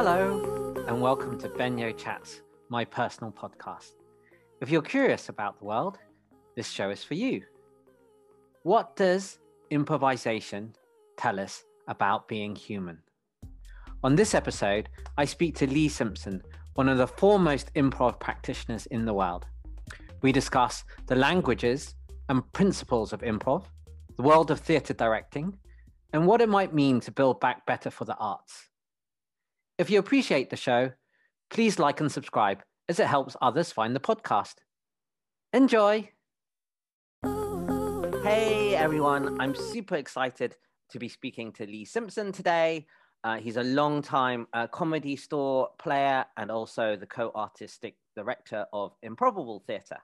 Hello, and welcome to Benyo Chats, my personal podcast. If you're curious about the world, this show is for you. What does improvisation tell us about being human? On this episode, I speak to Lee Simpson, one of the foremost improv practitioners in the world. We discuss the languages and principles of improv, the world of theatre directing, and what it might mean to build back better for the arts. If you appreciate the show, please like and subscribe as it helps others find the podcast. Enjoy! Hey everyone, I'm super excited to be speaking to Lee Simpson today. Uh, he's a long-time uh, comedy store player and also the co-artistic director of Improbable Theatre.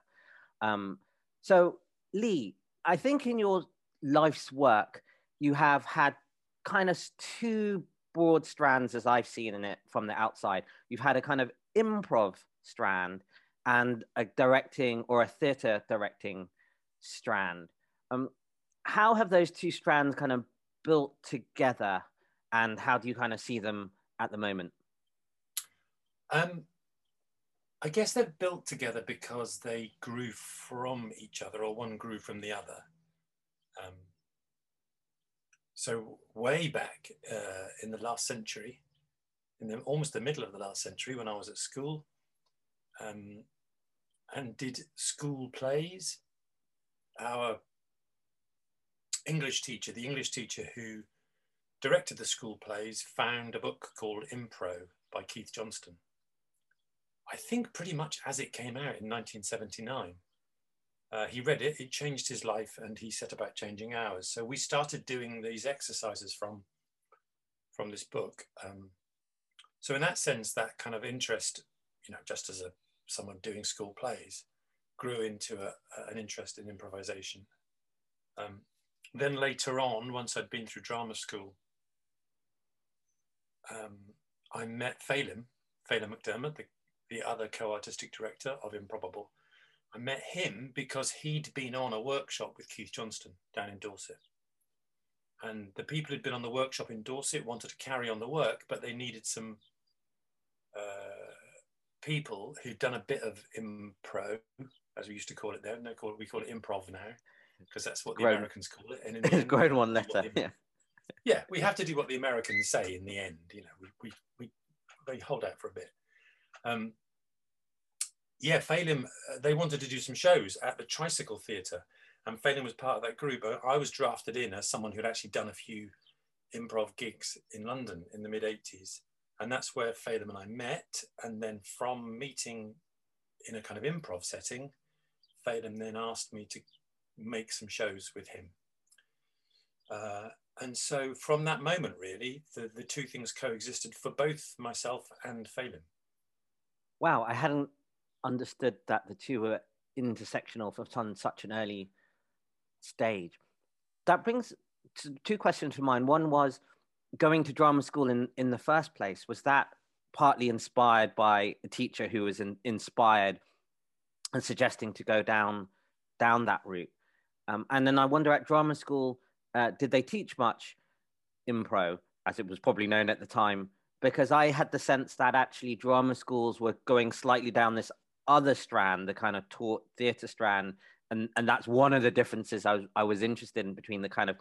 Um, so, Lee, I think in your life's work, you have had kind of two broad strands as I've seen in it from the outside. You've had a kind of improv strand and a directing or a theatre directing strand. Um, how have those two strands kind of built together and how do you kind of see them at the moment? Um, I guess they're built together because they grew from each other, or one grew from the other. Um, so way back uh, in the last century, in the, almost the middle of the last century, when I was at school, um, and did school plays, our English teacher, the English teacher who directed the school plays, found a book called Impro by Keith Johnstone. I think pretty much as it came out in 1979. Uh, he read it, it changed his life, and he set about changing ours. So we started doing these exercises from, from this book. Um, so in that sense, that kind of interest, you know, just as a someone doing school plays, grew into a, an interest in improvisation. Um, then later on, once I'd been through drama school, um, I met Phelim, Phelim McDermott, the the other co-artistic director of Improbable. I met him because he'd been on a workshop with Keith Johnstone down in Dorset. And the people who'd been on the workshop in Dorset wanted to carry on the work, but they needed some uh, people who'd done a bit of improv, as we used to call it then. Call we call it improv now, because that's what the Grown. Americans call it. And in It's grown one we have to do letter. the- Yeah. yeah, we have to do what the Americans say in the end. You know, we we, we they hold out for a bit. Um, yeah, Phelim, uh, they wanted to do some shows at the Tricycle Theatre, and Phelim was part of that group. I, I was drafted in as someone who'd actually done a few improv gigs in London in the mid 80s. And that's where Phelim and I met. And then from meeting in a kind of improv setting, Phelim then asked me to make some shows with him. Uh, and so from that moment, really, the, the two things coexisted for both myself and Phelim. Wow, I hadn't understood that the two were intersectional for on such an early stage. That brings two questions to mind. One was going to drama school in, in the first place. Was that partly inspired by a teacher who was in, inspired and suggesting to go down down that route? Um, and then I wonder at drama school, uh, did they teach much impro, as it was probably known at the time? Because I had the sense that actually drama schools were going slightly down this other strand, the kind of taught theatre strand, and and that's one of the differences I was I was interested in between the kind of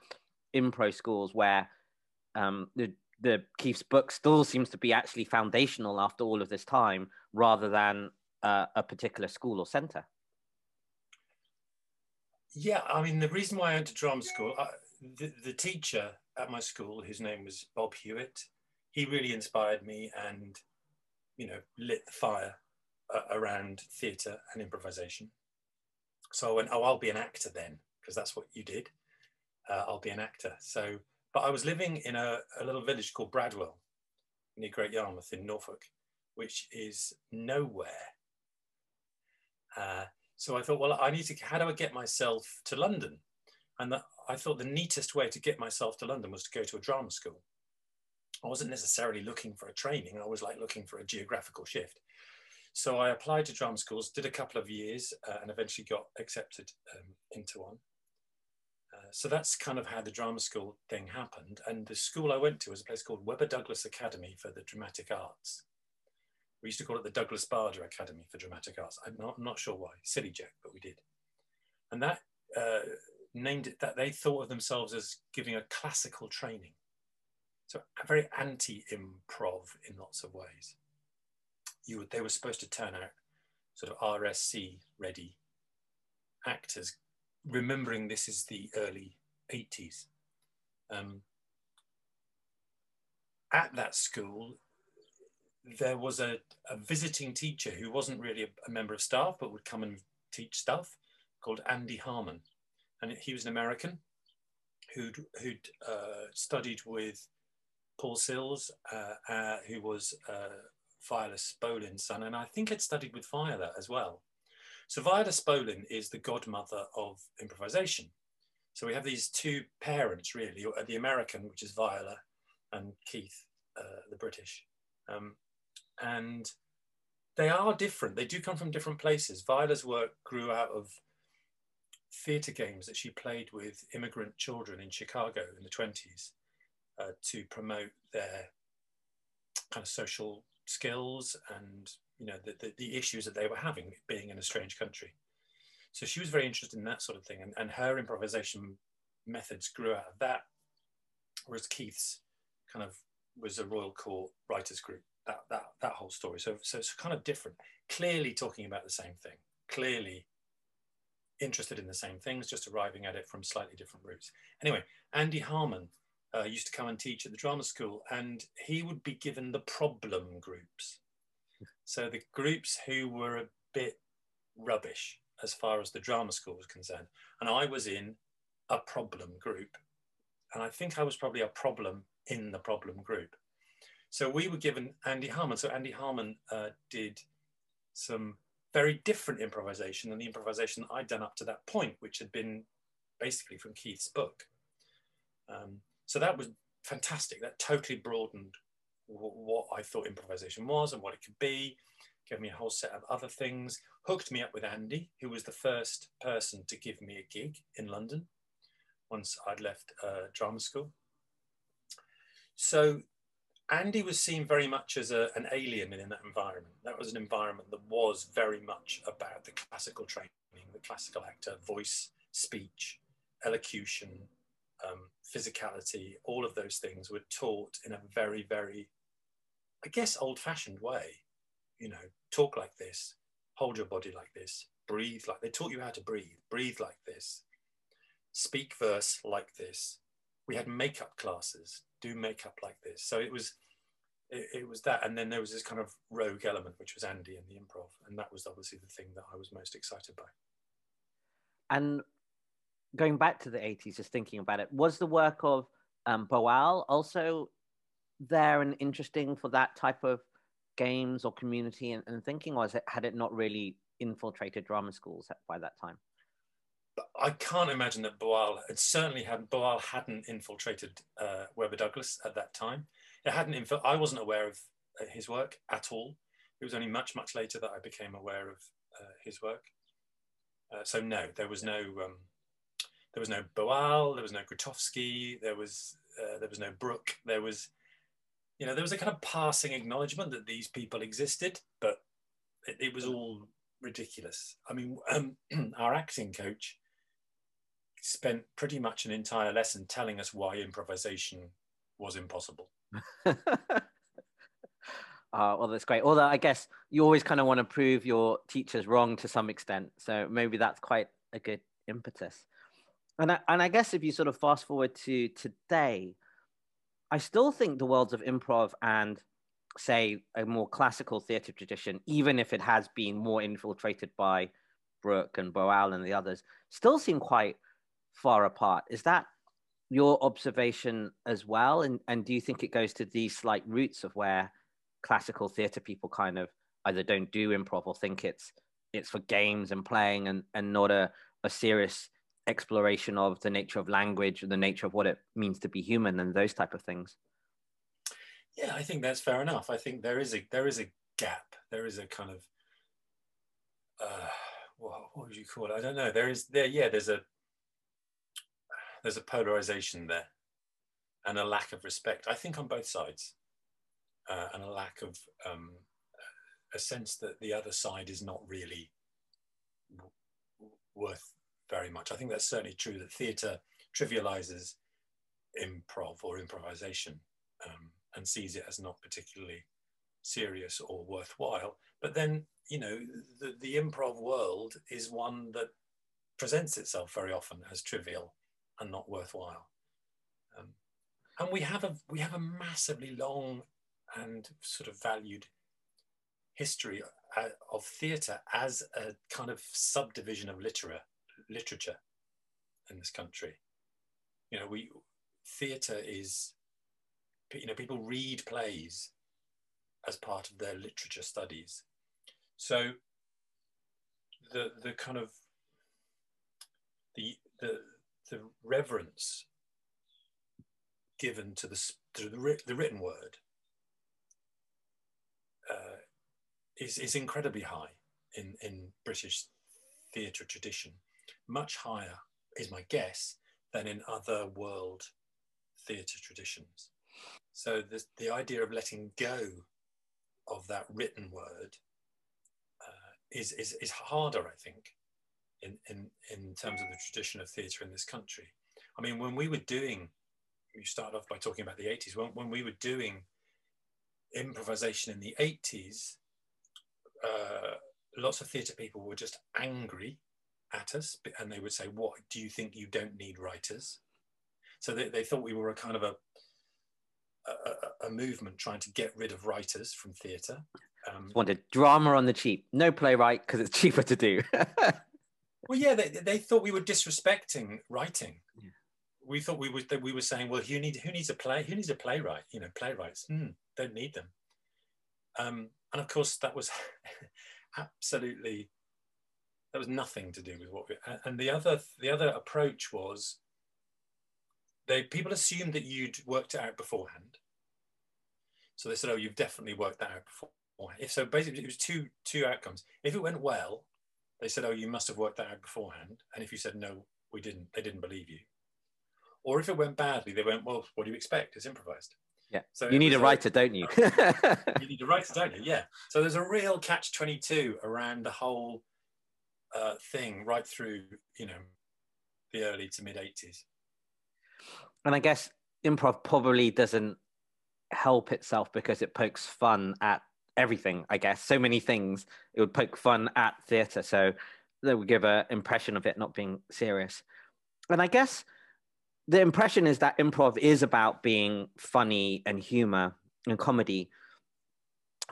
impro schools where um, the the Keith's book still seems to be actually foundational after all of this time, rather than uh, a particular school or centre. Yeah, I mean, the reason why I went to drama school, I, the, the teacher at my school, whose name was Bob Hewitt, he really inspired me and, you know, lit the fire uh, around theatre and improvisation. So I went, oh, I'll be an actor then, because that's what you did. Uh, I'll be an actor. So, but I was living in a, a little village called Bradwell near Great Yarmouth in Norfolk, which is nowhere. Uh, so I thought, well, I need to, how do I get myself to London? And the, I thought the neatest way to get myself to London was to go to a drama school. I wasn't necessarily looking for a training, I was like looking for a geographical shift. So I applied to drama schools, did a couple of years, uh, and eventually got accepted um, into one. Uh, so that's kind of how the drama school thing happened. And the school I went to was a place called Webber Douglas Academy for the Dramatic Arts. We used to call it the Douglas Bader Academy for Dramatic Arts. I'm not, I'm not sure why, silly Jack, but we did. And that uh, named it that they thought of themselves as giving a classical training. So a very anti-improv in lots of ways. You they were supposed to turn out sort of RSC ready actors, remembering this is the early 80s. Um, at that school, there was a, a, visiting teacher who wasn't really a, a, member of staff, but would come and teach stuff called Andy Harmon. And he was an American who'd, who'd uh, studied with Paul Sills, uh, uh, who was uh, Viola Spolin's son, and I think had studied with Viola as well. So Viola Spolin is the godmother of improvisation. So we have these two parents really, the American, which is Viola, and Keith, uh, the British. Um, and they are different. They do come from different places. Viola's work grew out of theatre games that she played with immigrant children in Chicago in the 20s uh, to promote their kind of social skills and you know the, the, the, issues that they were having being in a strange country. So she was very interested in that sort of thing and, and her improvisation methods grew out of that whereas keith's kind of was a royal court writers group that that that whole story. So so it's kind of different. Clearly talking about the same thing. Clearly interested in the same things just arriving at it from slightly different routes. Anyway andy harmon uh, used to come and teach at the drama school, and he would be given the problem groups. So the groups who were a bit rubbish as far as the drama school was concerned. And I was in a problem group. And I think I was probably a problem in the problem group. So we were given Andy Harmon. So Andy Harmon uh, did some very different improvisation than the improvisation I'd done up to that point, which had been basically from Keith's book. Um, so that was fantastic. That totally broadened what I thought improvisation was and what it could be, gave me a whole set of other things, hooked me up with Andy, who was the first person to give me a gig in London once I'd left uh, drama school. So Andy was seen very much as a, an alien in that environment. That was an environment that was very much about the classical training, the classical actor, voice, speech, elocution, um, physicality, all of those things were taught in a very, very, I guess, old fashioned way. You know, talk like this, hold your body like this, breathe like they taught you how to breathe, breathe like this, speak verse like this. We had makeup classes, do makeup like this. So it was, it, it was that. And then there was this kind of rogue element, which was Andy and the improv. And that was obviously the thing that I was most excited by. And going back to the 80s, just thinking about it, was the work of um, Boal also there and interesting for that type of games or community and, and thinking, or it, had it not really infiltrated drama schools by that time? I can't imagine that Boal had certainly had Boal hadn't infiltrated uh, Webber Douglas at that time. It hadn't. Inf- I wasn't aware of uh, his work at all. It was only much much later that I became aware of uh, his work. Uh, so no, there was no um, there was no Boal, there was no Grotowski, there was uh, there was no Brook, there was you know there was a kind of passing acknowledgement that these people existed, but it, it was all ridiculous. I mean, um, our acting coach spent pretty much an entire lesson telling us why improvisation was impossible. uh, well, that's great. Although I guess you always kind of want to prove your teachers wrong to some extent. So maybe that's quite a good impetus and I, and I guess if you sort of fast forward to today, I still think the worlds of improv and say a more classical theatre tradition, even if it has been more infiltrated by Brook and Boal and the others, still seem quite far apart. Is that your observation as well? And and do you think it goes to these slight roots of where classical theatre people kind of either don't do improv or think it's it's for games and playing and, and not a, a serious exploration of the nature of language the nature of what it means to be human and those type of things. Yeah i think that's fair enough. I think there is a there is a gap. There is a kind of uh what, what would you call it? I don't know. There is there yeah there's a there's a polarization there and a lack of respect, I think, on both sides, uh, and a lack of um, a sense that the other side is not really worth very much. I think that's certainly true that theatre trivializes improv or improvisation um, and sees it as not particularly serious or worthwhile. But then, you know, the, the improv world is one that presents itself very often as trivial and not worthwhile. Um, and we have a we have a massively long and sort of valued history uh, of theatre as a kind of subdivision of literature literature in this country. You know, we theatre is you know people read plays as part of their literature studies. So the the kind of the the the reverence given to the to the, written word uh, is is incredibly high in in British theatre tradition, much higher is my guess than in other world theatre traditions. So the the idea of letting go of that written word uh, is, is is harder, I think, in, in, in terms of the tradition of theatre in this country. I mean, when we were doing, you start off by talking about the 80s, when, when we were doing improvisation in the 80s, uh, lots of theatre people were just angry at us and they would say, What do you think you don't need writers? So they, they thought we were a kind of a, a, a movement trying to get rid of writers from theatre. Um, wanted drama on the cheap, no playwright because it's cheaper to do. Well, yeah, they, they thought we were disrespecting writing. Yeah. We thought we were that we were saying, well, who need who needs a play? Who needs a playwright? You know, playwrights mm, don't need them. Um, and of course, that was absolutely that was nothing to do with what we. And the other the other approach was they people assumed that you'd worked it out beforehand. So they said, "Oh, you've definitely worked that out before." If so, basically, it was two two outcomes. If it went well, they said, oh, you must have worked that out beforehand. And if you said, no, we didn't, they didn't believe you. Or if it went badly, they went, well, what do you expect? It's improvised. Yeah. So you need a writer, don't you? you need a writer, don't you? Yeah. So there's a real catch 22 around the whole thing right through, you know, the early to mid 80s. And I guess improv probably doesn't help itself because it pokes fun at everything, I guess. So many things. It would poke fun at theatre. So that would give an impression of it not being serious. And I guess the impression is that improv is about being funny and humor and comedy.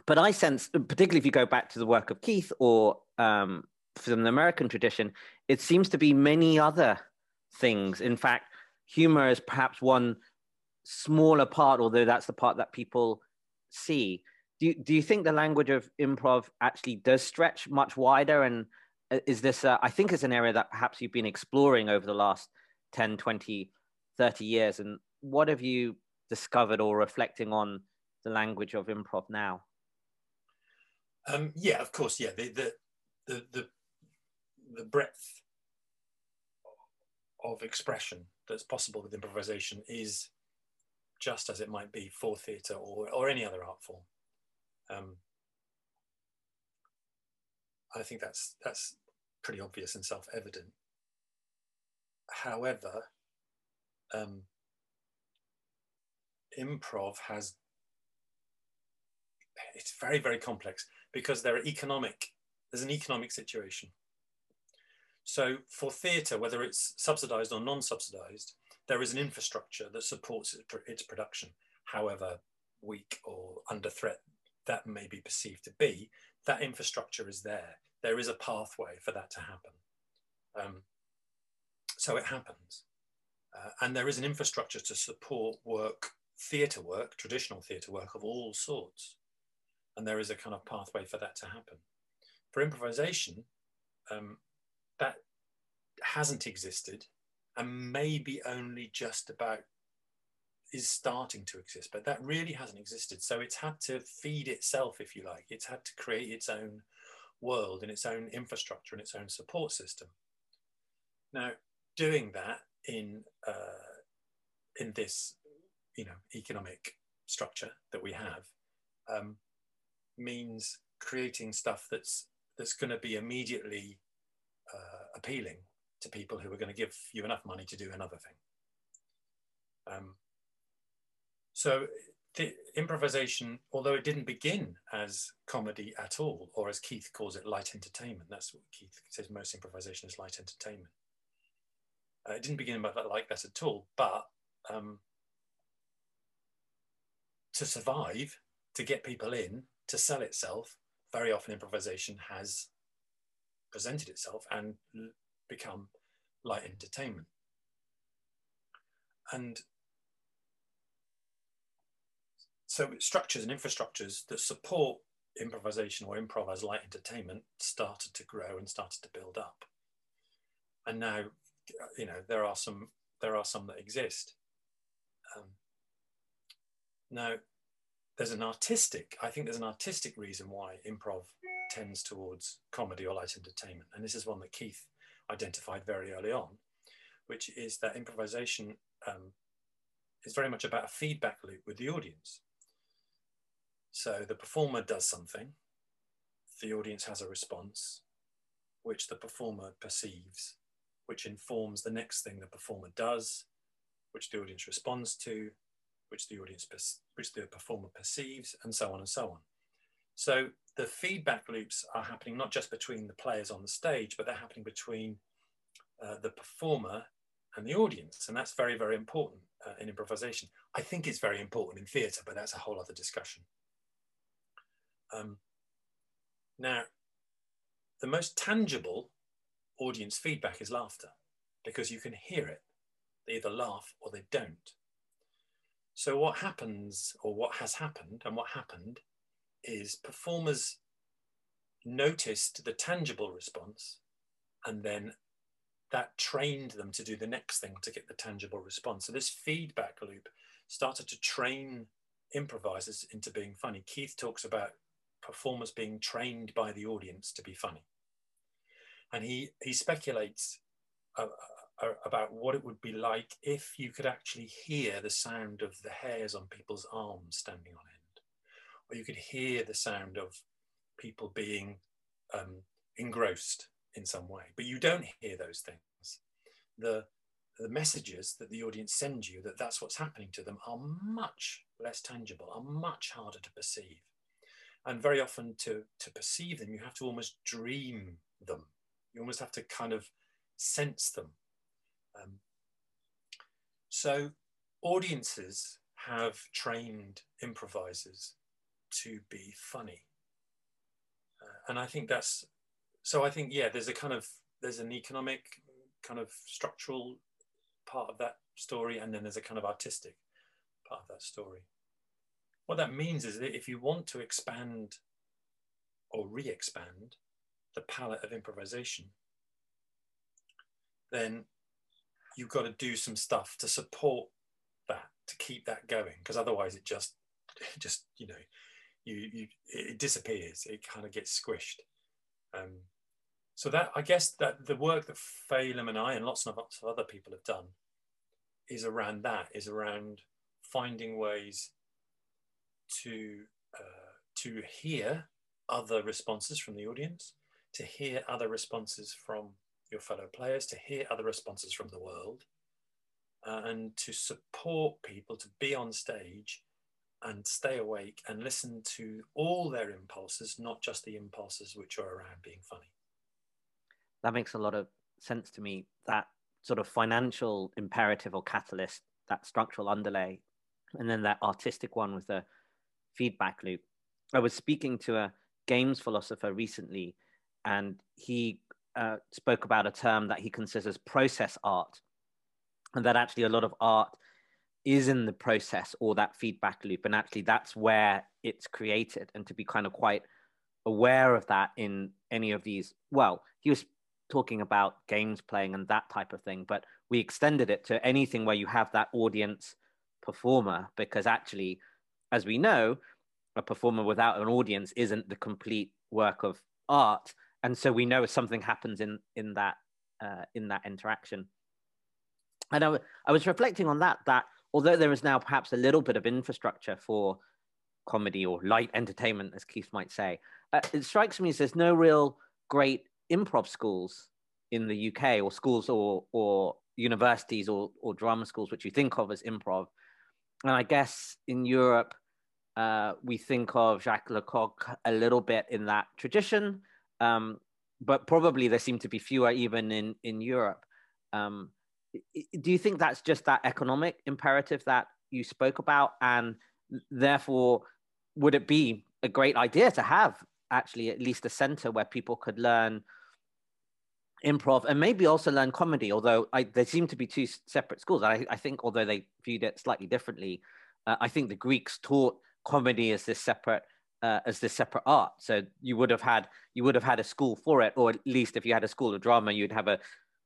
But I sense, particularly if you go back to the work of Keith or um, from the American tradition, it seems to be many other things. In fact, humor is perhaps one smaller part, although that's the part that people see. Do you, do you think the language of improv actually does stretch much wider? And uh, is this uh, i think it's an area that perhaps you've been exploring over the last 10 20 30 years. And what have you discovered or reflecting on the language of improv now? Um, yeah of course yeah. The, the the the the breadth of expression that's possible with improvisation is just as it might be for theatre or, or any other art form. Um, I think that's that's pretty obvious and self-evident. However, um, improv has it's very very complex because there are economic there's an economic situation. So for theatre, whether it's subsidised or non-subsidised, there is an infrastructure that supports its production, however weak or under threat that may be perceived to be, that infrastructure is there. There is a pathway for that to happen. Um, so it happens. Uh, and there is an infrastructure to support work, theatre work, traditional theatre work of all sorts. And there is a kind of pathway for that to happen. For improvisation, um, that hasn't existed and maybe only just about is starting to exist, but that really hasn't existed. So it's had to feed itself, if you like. It's had to create its own world and its own infrastructure and its own support system. Now, doing that in uh, in this you know economic structure that we have um, means creating stuff that's that's going to be immediately uh, appealing to people who are going to give you enough money to do another thing. Um, so the improvisation, although it didn't begin as comedy at all, or as Keith calls it, light entertainment. That's what Keith says. Most improvisation is light entertainment. Uh, it didn't begin like that at all, but um, to survive, to get people in, to sell itself, very often improvisation has presented itself and become light entertainment. And so structures and infrastructures that support improvisation or improv as light entertainment started to grow and started to build up. And now, you know, there are some there are some that exist. Um, now, there's an artistic, I think there's an artistic reason why improv tends towards comedy or light entertainment. And this is one that Keith identified very early on, which is that improvisation um, is very much about a feedback loop with the audience. So the performer does something, the audience has a response, which the performer perceives, which informs the next thing the performer does, which the audience responds to, which the audience, which the performer perceives, and so on and so on. So the feedback loops are happening not just between the players on the stage, but they're happening between uh, the performer and the audience. And that's very, very important uh, in improvisation. I think it's very important in theatre, but that's a whole other discussion. Um, now, the most tangible audience feedback is laughter because you can hear it. They either laugh or they don't. So, what happens, or what has happened, and what happened is performers noticed the tangible response and then that trained them to do the next thing to get the tangible response. So, this feedback loop started to train improvisers into being funny. Keith talks about performers being trained by the audience to be funny. And he, he speculates uh, uh, about what it would be like if you could actually hear the sound of the hairs on people's arms standing on end, or you could hear the sound of people being um, engrossed in some way, but you don't hear those things. The, the messages that the audience sends you that that's what's happening to them are much less tangible, are much harder to perceive. And very often to to perceive them you have to almost dream them. You almost have to kind of sense them. Um, so audiences have trained improvisers to be funny. Uh, and i think that's so i think yeah there's a kind of there's an economic kind of structural part of that story and then there's a kind of artistic part of that story. What that means is that if you want to expand or re expand the palette of improvisation, then you've got to do some stuff to support that, to keep that going, because otherwise it just, just, you know, you, you, it disappears, it kind of gets squished. Um, so that, I guess that the work that Phelim and I and lots of lots of other people have done is around that, is around finding ways to uh, to hear other responses from the audience, to hear other responses from your fellow players, to hear other responses from the world, uh, and to support people to be on stage and stay awake and listen to all their impulses, not just the impulses which are around being funny. That makes a lot of sense to me. That sort of financial imperative or catalyst, that structural underlay, and then that artistic one with the feedback loop. I was speaking to a games philosopher recently, and he uh, spoke about a term that he considers process art, and that actually a lot of art is in the process or that feedback loop, and actually that's where it's created, and to be kind of quite aware of that in any of these. Well, he was talking about games playing and that type of thing, but we extended it to anything where you have that audience performer because actually as we know, a performer without an audience isn't the complete work of art. And so we know something happens in in that uh, in that interaction. and I, I was reflecting on that, that although there is now perhaps a little bit of infrastructure for comedy or light entertainment, as Keith might say, uh, it strikes me as there's no real great improv schools in the UK or schools or, or universities or, or drama schools, which you think of as improv. And I guess in Europe, uh, we think of Jacques Lecoq a little bit in that tradition, um, but probably there seem to be fewer even in, in Europe. Um, do you think that's just that economic imperative that you spoke about? And therefore would it be a great idea to have actually at least a center where people could learn improv and maybe also learn comedy? Although I, they seem to be two separate schools. I, I think although they viewed it slightly differently uh, i think the greeks taught comedy as this separate uh, as this separate art. So you would have had you would have had a school for it or at least if you had a school of drama you'd have a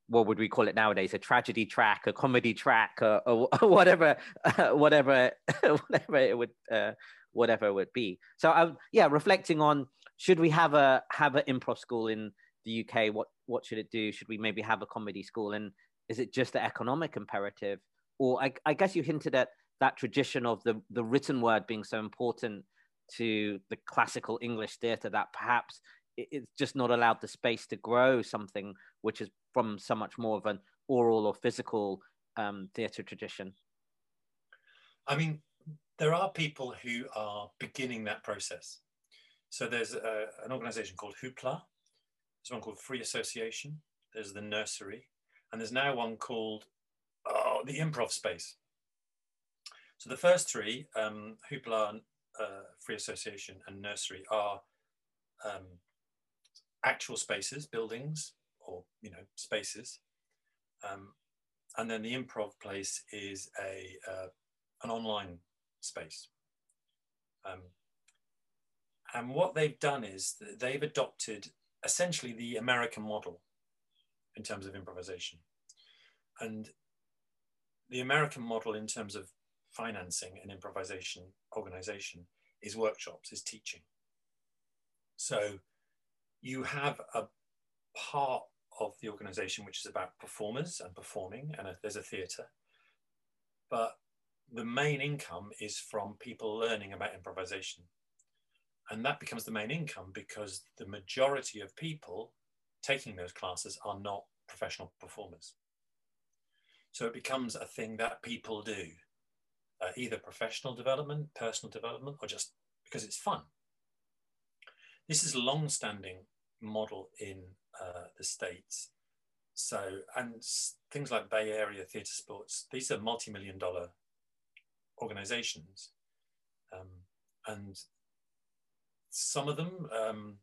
what would we call it nowadays a tragedy track a comedy track or, or whatever whatever whatever it would uh, whatever it would be. So i yeah reflecting on should we have a have an improv school in the uk what what should it do? Should we maybe have a comedy school? And is it just the economic imperative? Or i, I guess you hinted at that tradition of the the written word being so important to the classical english theatre that perhaps it's just not allowed the space to grow something which is from so much more of an oral or physical um, theatre tradition? I mean, there are people who are beginning that process. So there's a, an organization called Hoopla, there's one called Free Association, there's the Nursery, and there's now one called oh, the Improv Space. So the first three, um, Hoopla, uh, Free Association, and Nursery, are um, actual spaces, buildings or you know spaces. Um, and then the improv place is a uh, an online space. Um, and what they've done is they've adopted essentially the American model in terms of improvisation. And the American model in terms of financing and improvisation organization is workshops, is teaching. So you have a part of the organization, which is about performers and performing, and a, there's a theatre. But the main income is from people learning about improvisation. And that becomes the main income because the majority of people taking those classes are not professional performers. So it becomes a thing that people do, uh, either professional development, personal development, or just because it's fun. This is long standing model in uh, the States. So, and things like Bay Area Theatre Sports, these are multi million dollar organizations. Um, and some of them, um,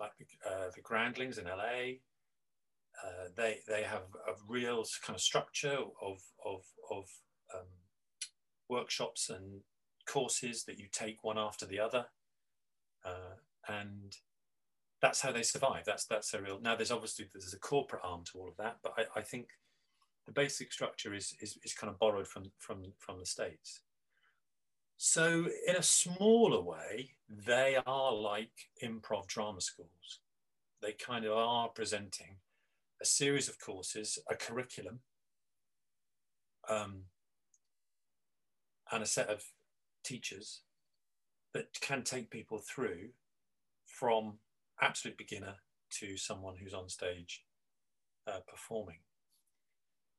like uh, the Groundlings in LA, uh, they, they have a real kind of structure of, of, of um, workshops and courses that you take one after the other. Uh, and that's how they survive. That's that's a real. Now there's obviously there's a corporate arm to all of that, but I, I think the basic structure is, is is kind of borrowed from from from the states. So in a smaller way, they are like improv drama schools. They kind of are presenting a series of courses, a curriculum, um, and a set of teachers that can take people through from absolute beginner to someone who's on stage uh, performing.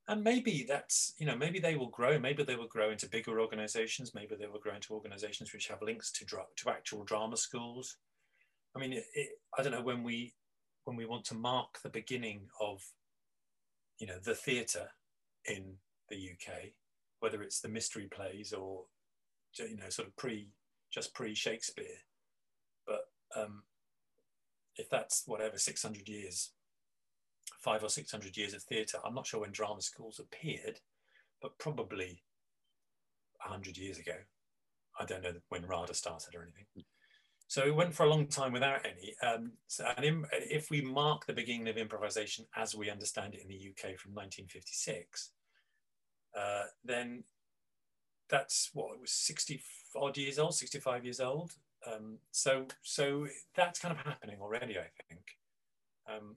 And maybe that's, you know, maybe they will grow, maybe they will grow into bigger organizations, maybe they will grow into organizations which have links to, dra- to actual drama schools. I mean, it, it, I don't know when we, when we want to mark the beginning of, you know, the theatre in the UK, whether it's the mystery plays or, you know, sort of pre, just pre Shakespeare. But um, if that's whatever 600 years five or 600 years of theatre i'm not sure when drama schools appeared but probably 100 years ago. I don't know when rada started or anything. So it went for a long time without any. Um, so, and if we mark the beginning of improvisation as we understand it in the uk from 1956 uh, then that's what it was 60 odd years old 65 years old um, so, so that's kind of happening already, I think. Um,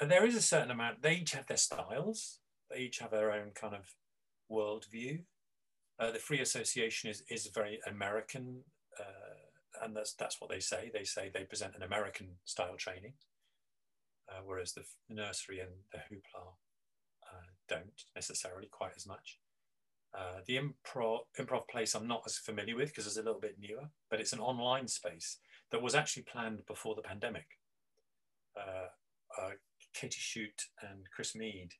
and there is a certain amount. They each have their styles. They each have their own kind of worldview. Uh, the Free Association is is very American, uh, and that's that's what they say. They say they present an American style training, uh, whereas the, nursery and the hoopla uh, don't necessarily quite as much. Uh, the improv improv place I'm not as familiar with because it's a little bit newer, but it's an online space that was actually planned before the pandemic. Uh, Katie Shute and Chris Mead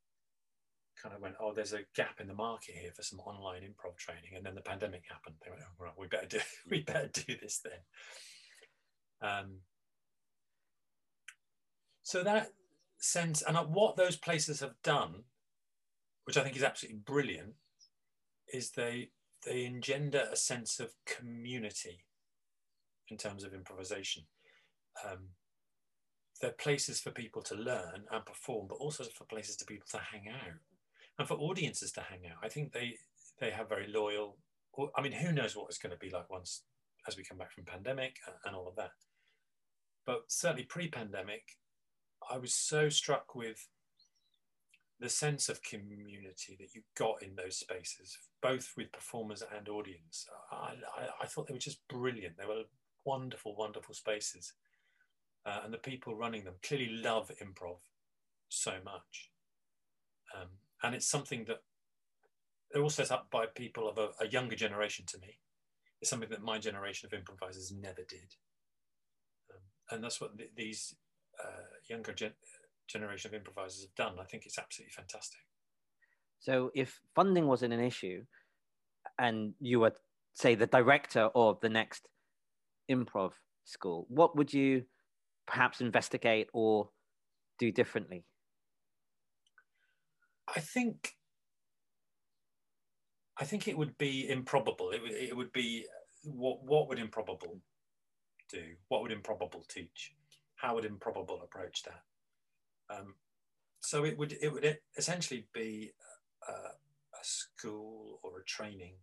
kind of went, oh, there's a gap in the market here for some online improv training. And then the pandemic happened. They went, oh, right, we better do, we better do this then. Um, so that sense, and what those places have done, which I think is absolutely brilliant, is they they engender a sense of community in terms of improvisation. Um, they're places for people to learn and perform, but also for places to people to hang out and for audiences to hang out. I think they they have very loyal. I mean, who knows what it's going to be like once as we come back from pandemic and all of that. But certainly pre-pandemic, I was so struck with the sense of community that you got in those spaces, both with performers and audience. I, I, I thought they were just brilliant. They were wonderful, wonderful spaces. Uh, and the people running them clearly love improv so much. Um, and it's something that they're all set up by people of a, a, younger generation to me. It's something that my generation of improvisers never did. Um, and that's what th- these uh, younger gen- generation of improvisers have done. I think it's absolutely fantastic. So if funding wasn't an issue and you were, say, the director of the next improv school, what would you perhaps investigate or do differently? I think I think it would be improbable. It would, it would be what what would improbable do? What would improbable teach? How would improbable approach that? Um, so it would it would essentially be a, a school or a training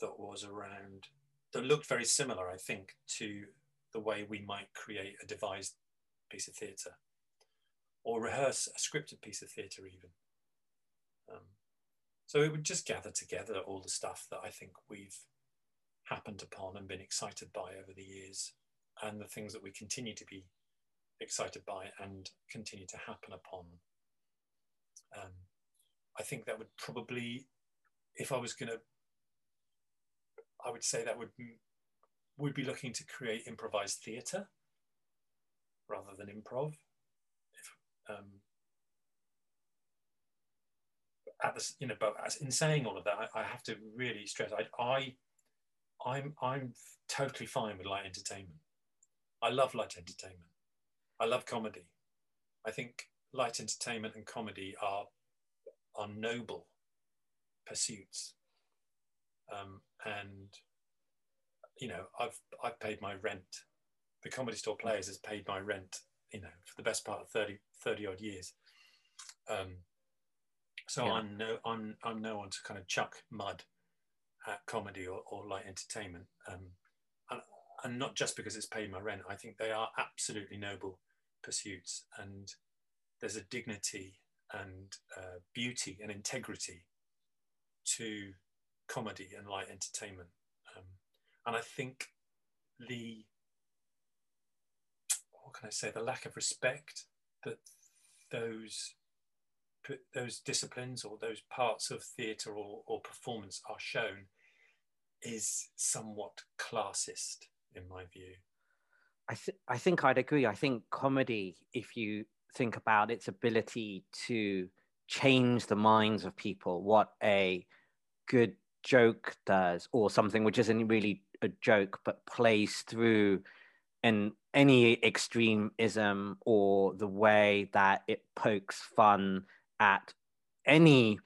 that was around that looked very similar, I think, to the way we might create a devised piece of theatre or rehearse a scripted piece of theatre even. Um, so it would just gather together all the stuff that I think we've happened upon and been excited by over the years and the things that we continue to be excited by and continue to happen upon. Um, I think that would probably, if I was going to, I would say that would would be looking to create improvised theatre rather than improv. If, um, at the, you know, but as, in saying all of that, I, I have to really stress I, I, I'm, I'm totally fine with light entertainment. I love light entertainment. I love comedy. I think light entertainment and comedy are are noble pursuits. Um, and you know, I've I've paid my rent. The comedy store players has paid my rent, you know, for the best part of 30, 30 odd years. Um, so yeah. I'm no I'm I'm no one to kind of chuck mud at comedy or, or light entertainment. Um, and, not just because it's paid my rent. I think they are absolutely noble pursuits, and there's a dignity and uh, beauty and integrity to comedy and light entertainment. Um, and I think the what can I say the lack of respect that those those disciplines or those parts of theatre or, or performance are shown is somewhat classist in my view. I, th- I think I'd agree. I think comedy, if you think about its ability to change the minds of people, what a good joke does, or something which isn't really a joke but plays through in any extremism or the way that it pokes fun at any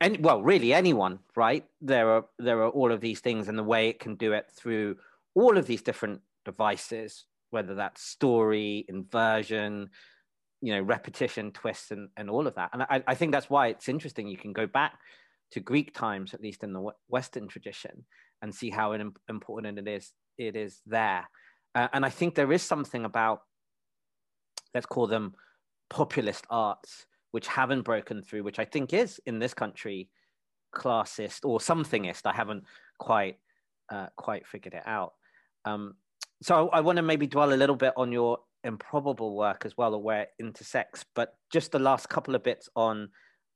any well really anyone right there are there are all of these things and the way it can do it through all of these different devices whether that's story inversion you know repetition twists and, and all of that and I, I think that's why it's interesting you can go back to greek times at least in the western tradition and see how important it is it is there uh, and i think there is something about let's call them populist arts which haven't broken through, which I think is in this country classist or somethingist. I haven't quite uh, quite figured it out. Um, so I, want to maybe dwell a little bit on your improbable work as well, or where it intersects. But just the last couple of bits on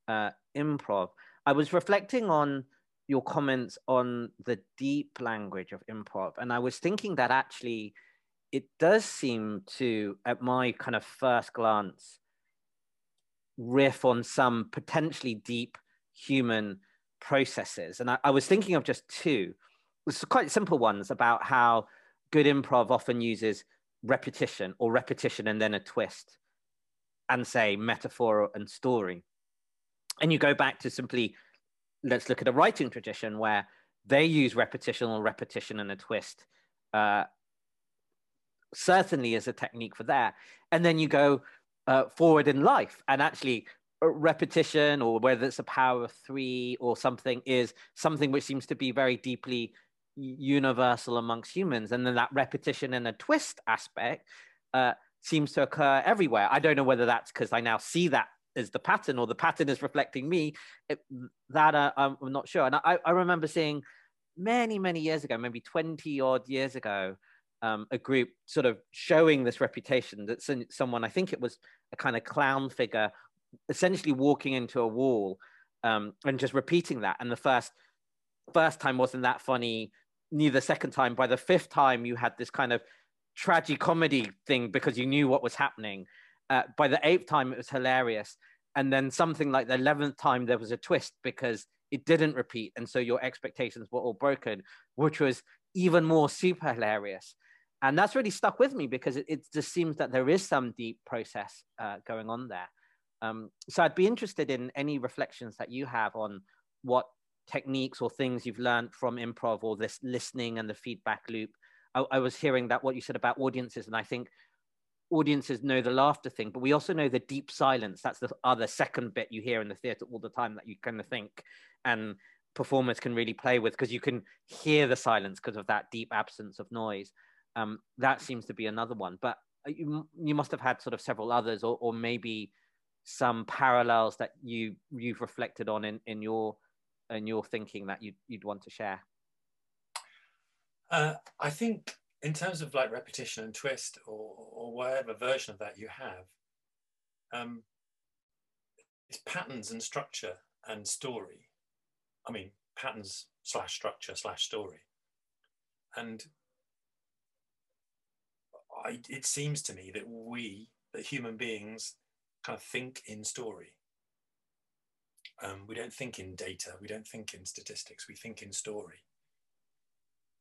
uh, improv. I was reflecting on your comments on the deep language of improv, and I was thinking that actually it does seem to, at my kind of first glance, riff on some potentially deep human processes. And I, I was thinking of just two, it's quite simple ones about how good improv often uses repetition or repetition and then a twist and say metaphor and story. And you go back to simply, let's look at a writing tradition where they use repetition or repetition and a twist, uh, certainly as a technique for that. And then you go uh, forward in life and actually repetition or whether it's a power of three or something is something which seems to be very deeply universal amongst humans. And then that repetition and a twist aspect uh, seems to occur everywhere. I don't know whether that's because i now see that as the pattern or the pattern is reflecting me. It, that uh, i'm not sure. And I, I remember seeing many many years ago maybe 20 odd years ago um, a group sort of showing this reputation that someone i think it was a kind of clown figure essentially walking into a wall um, and just repeating that. And the first first time wasn't that funny neither second time. By the fifth time, you had this kind of tragic comedy thing because you knew what was happening. Uh, by the eighth time, it was hilarious. And then something like the 11th time, there was a twist because it didn't repeat. And so your expectations were all broken, which was even more super hilarious. And that's really stuck with me because it, it just seems that there is some deep process uh, going on there. Um, so I'd be interested in any reflections that you have on what techniques or things you've learned from improv or this listening and the feedback loop. I, I, was hearing that what you said about audiences, and I think audiences know the laughter thing, but we also know the deep silence. That's the other second bit you hear in the theater all the time that you kind of think and performers can really play with because you can hear the silence because of that deep absence of noise. Um, that seems to be another one, but you, you must have had sort of several others, or, or maybe some parallels that you you've reflected on in in your and your thinking that you'd, you'd want to share? Uh, I think in terms of like repetition and twist or, or whatever version of that you have, um, it's patterns and structure and story. I mean, patterns slash structure slash story. And I, it seems to me that we, that human beings, kind of think in story. Um, we don't think in data, we don't think in statistics, we think in story.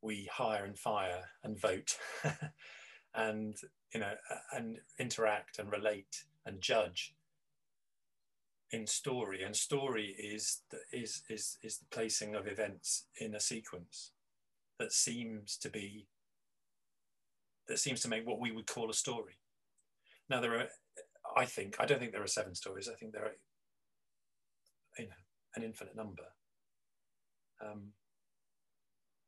We hire and fire and vote and, you know, and interact and relate and judge in story. And story is the, is, is, is the placing of events in a sequence that seems to be, that seems to make what we would call a story. Now there are, I think, I don't think there are seven stories. I think there are you know, an infinite number. Um,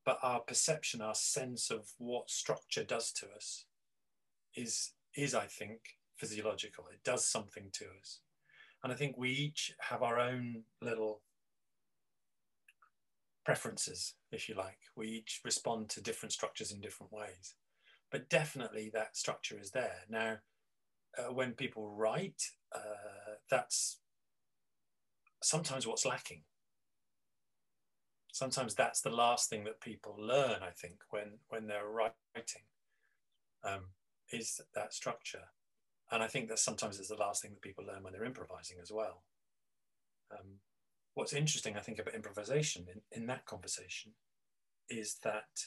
but our perception, our sense of what structure does to us is, is, I think, physiological. It does something to us. And I think we each have our own little preferences, if you like. We each respond to different structures in different ways. But definitely that structure is there. Now, uh, when people write, uh, that's sometimes what's lacking. Sometimes that's the last thing that people learn, I think, when, when they're writing, um, is that structure. And I think that sometimes it's the last thing that people learn when they're improvising as well. Um, what's interesting, I think, about improvisation in, in that conversation is that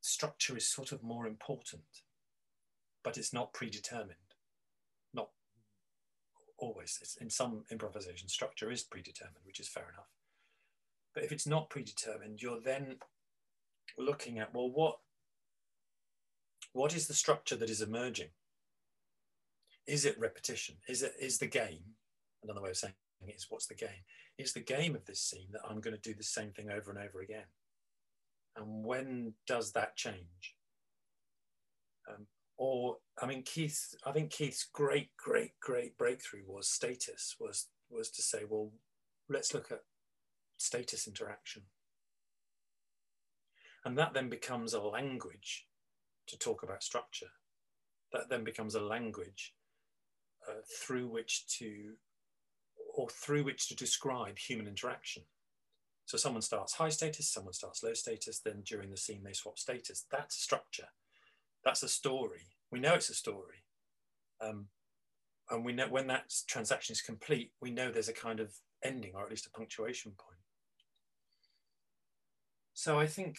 structure is sort of more important, but it's not predetermined always. It's, in some improvisation, structure is predetermined, which is fair enough. But if it's not predetermined, you're then looking at well, what what is the structure that is emerging? Is it repetition? Is it is the game? Another way of saying it is what's the game? Is the game of this scene that I'm going to do the same thing over and over again? And when does that change? Um, or I mean, Keith, I think Keith's great, great, great breakthrough was status, was was to say, well, let's look at status interaction. And that then becomes a language to talk about structure. That then becomes a language uh, through which to, or through which to describe human interaction. So someone starts high status, someone starts low status, then during the scene they swap status. That's structure. That's a story. We know it's a story. Um, and we know when that transaction is complete, we know there's a kind of ending or at least a punctuation point. So I think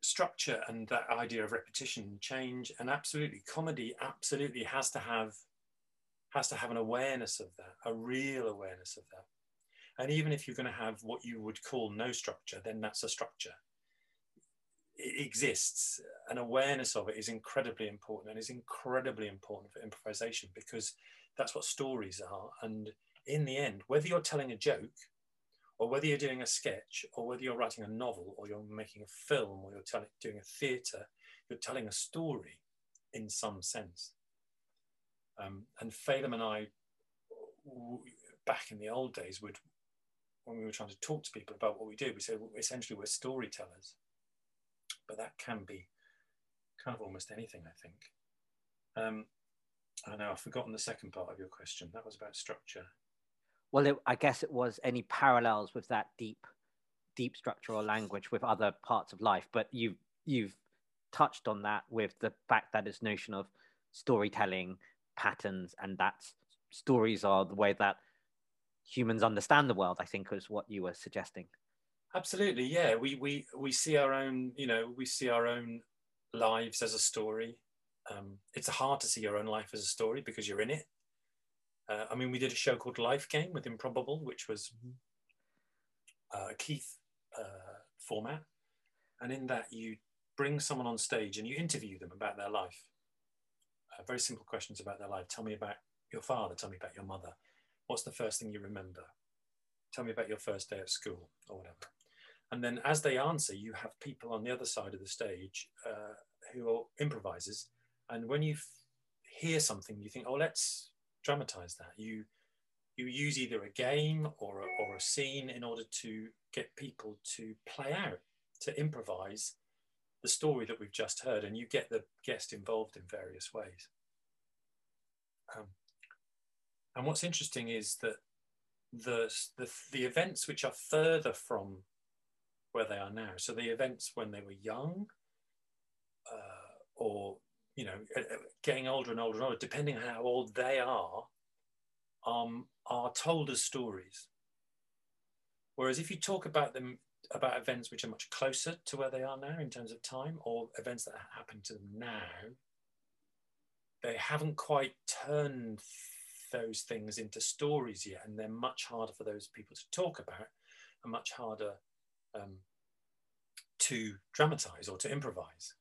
structure and that idea of repetition change and absolutely comedy absolutely has to have has to have an awareness of that a real awareness of that and even if you're going to have what you would call no structure then that's a structure exists an awareness of it is incredibly important and is incredibly important for improvisation because that's what stories are and in the end whether you're telling a joke or whether you're doing a sketch, or whether you're writing a novel, or you're making a film, or you're telling, doing a theatre, you're telling a story in some sense. Um, and Phelim and I, back in the old days, would when we were trying to talk to people about what we do, we said well, essentially we're storytellers. But that can be kind of almost anything, I think. Um, I know I've forgotten the second part of your question. That was about structure well, it, I guess it was any parallels with that deep, deep structural language with other parts of life. But you've you've touched on that with the fact that this notion of storytelling patterns and that stories are the way that humans understand the world. I think is what you were suggesting. Absolutely, yeah. We we we see our own, you know, we see our own lives as a story. Um, it's hard to see your own life as a story because you're in it. Uh, I mean, we did a show called Life Game with Improbable, which was uh, Keith uh, format. And in that, you bring someone on stage and you interview them about their life. Uh, very simple questions about their life. Tell me about your father. Tell me about your mother. What's the first thing you remember? Tell me about your first day at school or whatever. And then as they answer, you have people on the other side of the stage uh, who are improvisers. And when you hear something, you think, oh, let's dramatize that. You you use either a game or a, or a scene in order to get people to play out, to improvise the story that we've just heard, and you get the guest involved in various ways. Um, and what's interesting is that the, the, the events which are further from where they are now, so the events when they were young, uh, or you know, uh, uh, getting older and older and older, depending on how old they are, um, are told as stories. Whereas if you talk about them, about events which are much closer to where they are now in terms of time, or events that happen to them now, they haven't quite turned those things into stories yet, and they're much harder for those people to talk about, and much harder um, to dramatize or to improvise.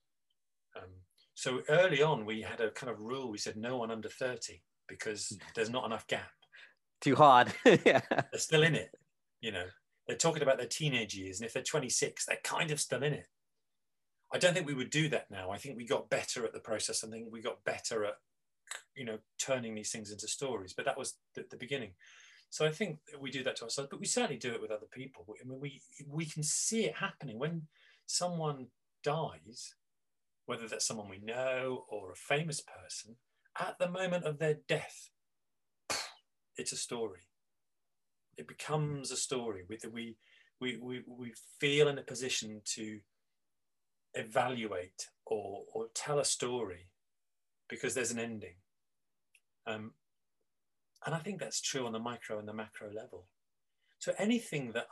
Um, so early on, we had a kind of rule. We said no one under 30 because hmm. there's not enough gap. Too hard. yeah. They're still in it. You know, they're talking about their teenage years. And if they're 26, they're kind of still in it. I don't think we would do that now. I think we got better at the process. I think we got better at, you know, turning these things into stories. But that was the, the beginning. So I think we do that to ourselves, but we certainly do it with other people. I mean, we we can see it happening when someone dies whether that's someone we know or a famous person, at the moment of their death, it's a story. It becomes a story. We, we, we, we, we feel in a position to evaluate or, or tell a story because there's an ending. Um, and I think that's true on the micro and the macro level. So anything that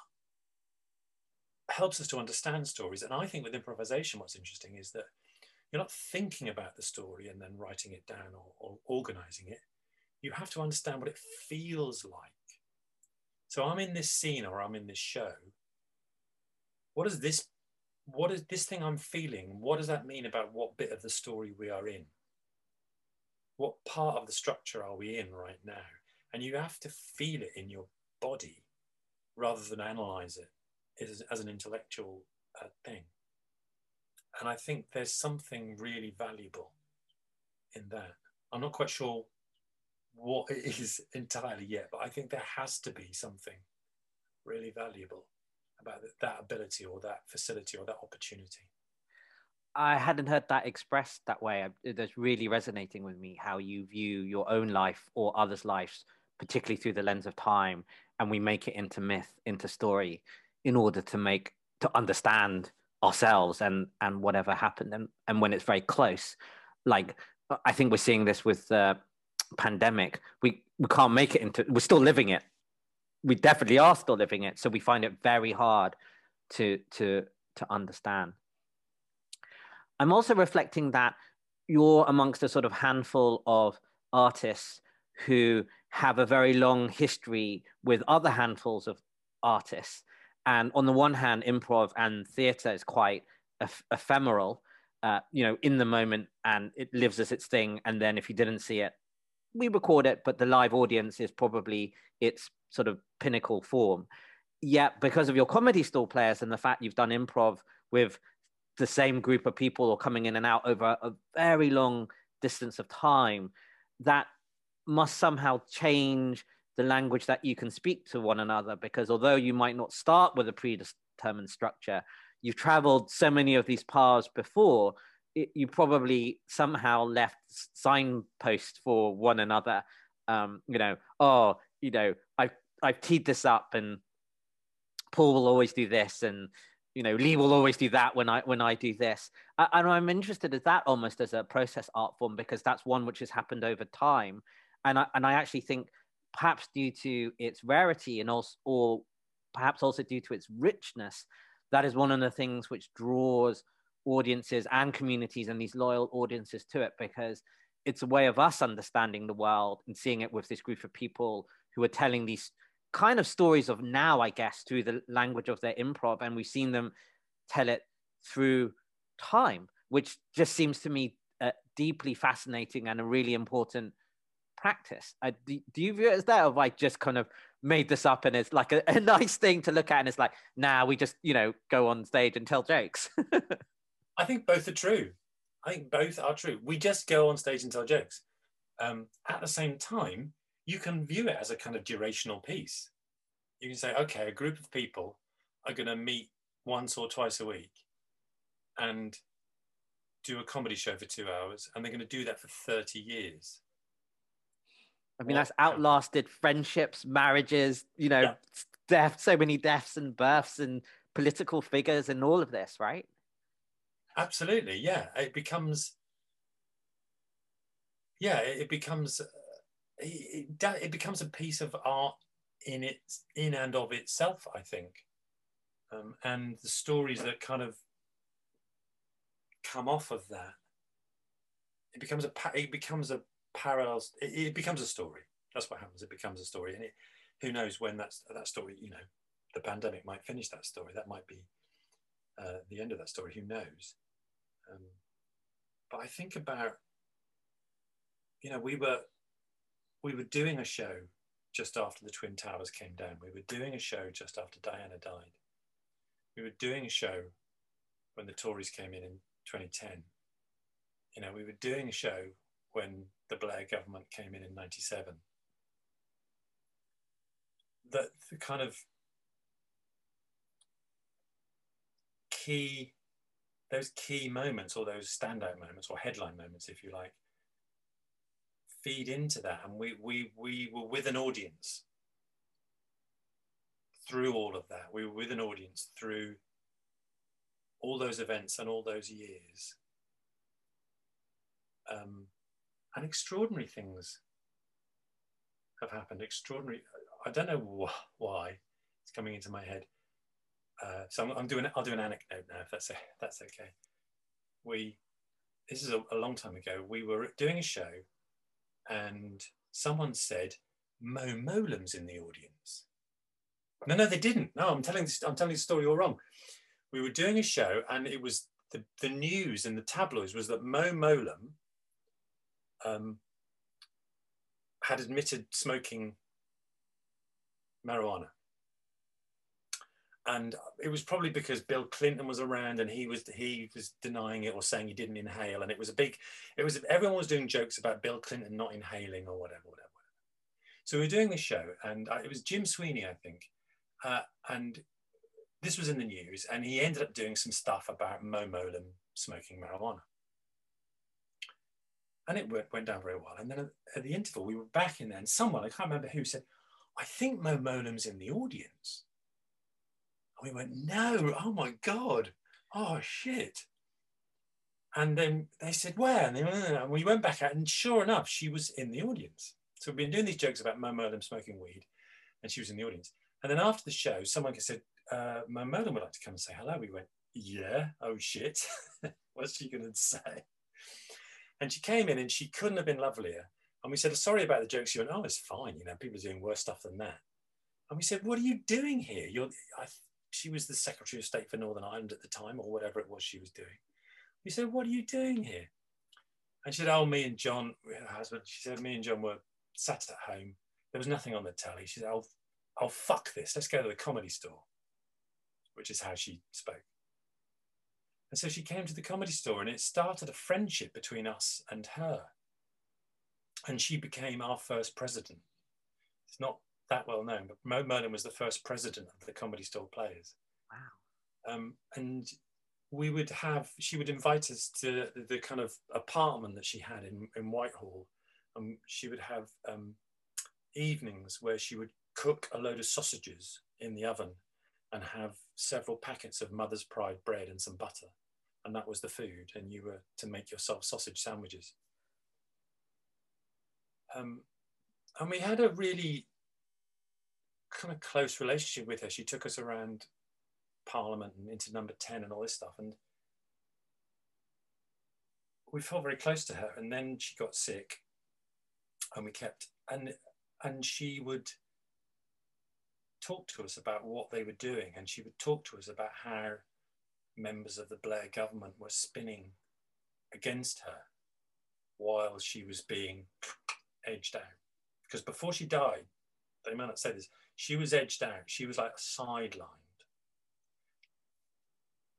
helps us to understand stories, and I think with improvisation, what's interesting is that you're not thinking about the story and then writing it down or, or organizing it. You have to understand what it feels like. So I'm in this scene or I'm in this show. What is this? What is this thing I'm feeling? What does that mean about what bit of the story we are in? What part of the structure are we in right now? And you have to feel it in your body rather than analyze it as, as an intellectual uh, thing. And I think there's something really valuable in that. I'm not quite sure what it is entirely yet, but I think there has to be something really valuable about that ability or that facility or that opportunity. I hadn't heard that expressed that way. That's really resonating with me how you view your own life or others' lives, particularly through the lens of time, and we make it into myth, into story, in order to make to understand ourselves and and whatever happened. And and when it's very close, like I think we're seeing this with the pandemic. We we can't make it into. We're still living it. We definitely are still living it. So we find it very hard to to to understand. I'm also reflecting that you're amongst a sort of handful of artists who have a very long history with other handfuls of artists. And on the one hand, improv and theatre is quite eph- ephemeral, uh, you know, in the moment, and it lives as its thing. And then if you didn't see it, we record it, but the live audience is probably its sort of pinnacle form. Yet, because of your comedy store players and the fact you've done improv with the same group of people or coming in and out over a very long distance of time that must somehow change the language that you can speak to one another because although you might not start with a predetermined structure you've traveled so many of these paths before it, you probably somehow left signposts for one another. Um, you know oh you know i've i've teed this up and paul will always do this and you know lee will always do that when i when i do this. And i'm interested in that almost as a process art form because that's one which has happened over time and i and i actually think perhaps due to its rarity and also or perhaps also due to its richness that is one of the things which draws audiences and communities and these loyal audiences to it because it's a way of us understanding the world and seeing it with this group of people who are telling these kind of stories of now, I guess, through the language of their improv, and we've seen them tell it through time, which just seems to me uh, deeply fascinating and a really important practice. Uh, do, do, you view it as that, or have I just kind of made this up and it's like a, a nice thing to look at, and it's like, now nah, we just you know go on stage and tell jokes? I think both are true. I think both are true. We just go on stage and tell jokes. Um, at the same time, you can view it as a kind of durational piece. You can say, okay, a group of people are going to meet once or twice a week and do a comedy show for two hours, and they're going to do that for 30 years. I mean, that's outlasted friendships, marriages, you know, yeah. death, so many deaths and births and political figures and all of this, right? Absolutely. Yeah. It becomes, yeah, it becomes it, it becomes a piece of art in its in and of itself i think um, and the stories that kind of come off of that it becomes a it becomes a parallel it, it becomes a story that's what happens it becomes a story and it, who knows when that's that story you know the pandemic might finish that story that might be uh, the end of that story who knows um, but i think about you know we were we were doing a show just after the Twin Towers came down. We were doing a show just after Diana died. We were doing a show when the Tories came in in 2010. You know, we were doing a show when the Blair government came in in 97. That the kind of key, those key moments or those standout moments or headline moments, if you like, feed into that. And we we we were with an audience through all of that. We were with an audience through all those events and all those years. Um, and extraordinary things have happened extraordinary i don't know wh- why it's coming into my head uh, so I'm, I'm, doing i'll do an anecdote now if that's a, that's okay we this is a, a long time ago we were doing a show and someone said, Mo Mowlam's in the audience. No, no, they didn't. No, I'm telling this, I'm telling the story all wrong. We were doing a show, and it was the, the news in the tabloids was that Mo Mowlam um, had admitted smoking marijuana. and it was probably because Bill Clinton was around and he was he was denying it or saying he didn't inhale, and it was a big, it was everyone was doing jokes about Bill Clinton not inhaling or whatever, whatever. So we were doing this show, and it was Jim Sweeney, I think, uh, and this was in the news, and he ended up doing some stuff about Mo Mowlam smoking marijuana. And it went down very well. And then at the interval, we were back in there, and someone, I can't remember who, said, I think Mo Mowlam's in the audience. And we went, no, oh my God, oh shit. And then they said, where? And, they, and we went back out, and sure enough, she was in the audience. So we've been doing these jokes about Mo Mowlam smoking weed, and she was in the audience. And then after the show, someone said, uh, Mo Mowlam would like to come and say hello. We went, yeah, oh shit. What's she going to say? And she came in and she couldn't have been lovelier. And we said, sorry about the jokes. She went, oh, it's fine. You know, people are doing worse stuff than that. And we said, what are you doing here? You're, I, she was the Secretary of State for Northern Ireland at the time, or whatever it was she was doing. We said, what are you doing here? And she said, oh, me and John, her husband, she said, me and John were sat at home. There was nothing on the telly. She said, oh, oh, fuck this. Let's go to the comedy store, which is how she spoke. And so she came to the comedy store and it started a friendship between us and her. And she became our first president. It's not that well known, but Mo Mowlam was the first president of the comedy store players. Wow. Um, and we would have, she would invite us to the, the, kind of apartment that she had in, in Whitehall. And she would have um, evenings where she would cook a load of sausages in the oven and have several packets of Mother's Pride bread and some butter and that was the food, and you were to make yourself sausage sandwiches. Um, and we had a really kind of close relationship with her. She took us around Parliament and into Number Ten and all this stuff, and we felt very close to her. And then she got sick, and we kept and and she would talk to us about what they were doing, and she would talk to us about how members of the Blair government were spinning against her while she was being edged out. Because before she died, they may not say this, she was edged out. She was like sidelined.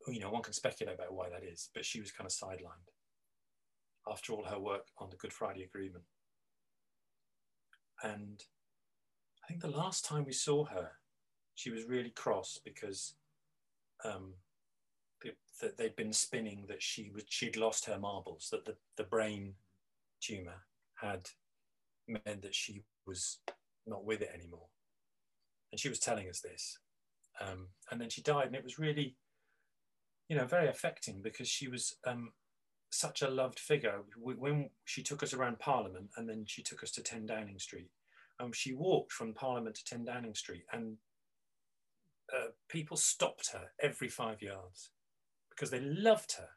You know, one can speculate about why that is, but she was kind of sidelined after all her work on the Good Friday Agreement. And I think the last time we saw her, she was really cross because um, that they'd been spinning that she was she'd lost her marbles, that the, the brain tumor had meant that she was not with it anymore. And she was telling us this. Um, and then she died, and it was really, you know, very affecting because she was um, such a loved figure. When she took us around Parliament, and then she took us to 10 Downing Street, and um, she walked from Parliament to 10 Downing Street, and uh, people stopped her every five yards because they loved her.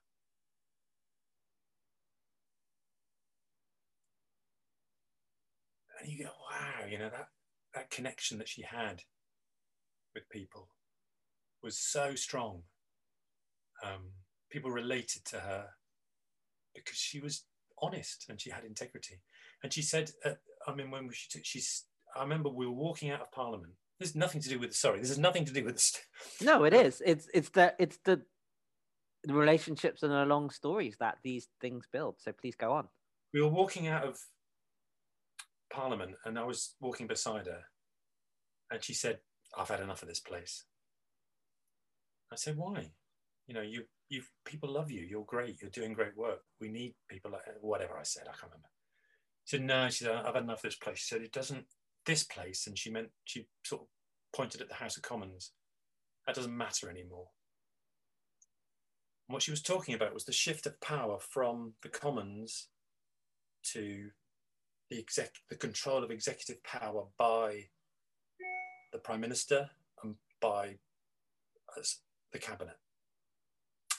And you go, wow, you know, that, that connection that she had with people was so strong. Um, people related to her because she was honest and she had integrity. And she said, uh, I mean, when she took, she's, I remember we were walking out of Parliament. There's nothing to do with, sorry, this has nothing to do with the. no, it is. It's, it's the, it's the, the relationships and the long stories that these things build. So please go on. We were walking out of Parliament and I was walking beside her and she said, I've had enough of this place. I said, why? You know, you, you, people love you. You're great. You're doing great work. We need people like whatever I said. I can't remember. She said, no, she said, I've had enough of this place. She said, it doesn't, this place. And she meant, she sort of pointed at the House of Commons. That doesn't matter anymore. What she was talking about was the shift of power from the Commons to the, exec, the control of executive power by the Prime Minister and by the Cabinet.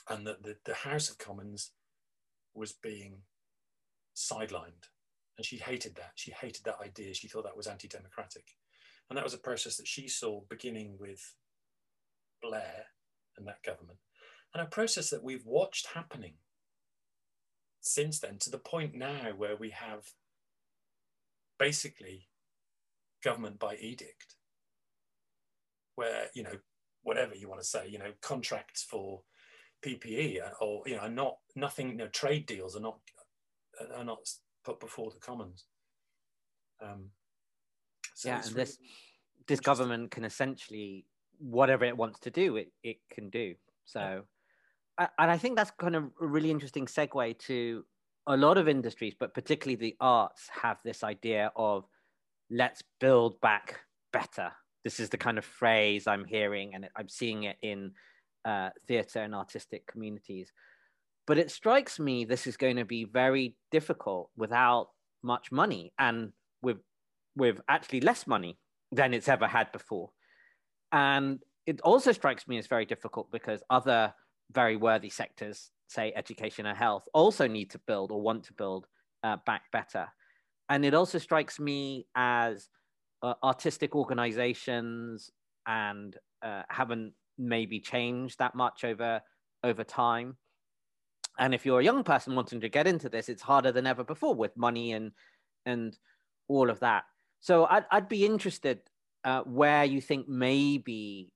And that the, the House of Commons was being sidelined. And she hated that. She hated that idea. She thought that was anti democratic. And that was a process that she saw beginning with Blair and that government and a process that we've watched happening since then to the point now where we have basically government by edict where you know whatever you want to say, you know, contracts for PPE or you know, are not nothing. You know, trade deals are not are not put before the commons. Um, so yeah, and really this this government can essentially whatever it wants to do, it it can do. So. And I think that's kind of a really interesting segue to a lot of industries, but particularly the arts have this idea of let's build back better. This is the kind of phrase I'm hearing, and I'm seeing it in uh, theatre and artistic communities. But it strikes me this is going to be very difficult without much money and with with actually less money than it's ever had before. And it also strikes me as very difficult because other very worthy sectors, say education and health, also need to build or want to build uh, back better. And it also strikes me as uh, artistic organizations and uh, haven't maybe changed that much over over time. And if you're a young person wanting to get into this, it's harder than ever before with money and and all of that. So I'd, I'd be interested uh, where you think maybe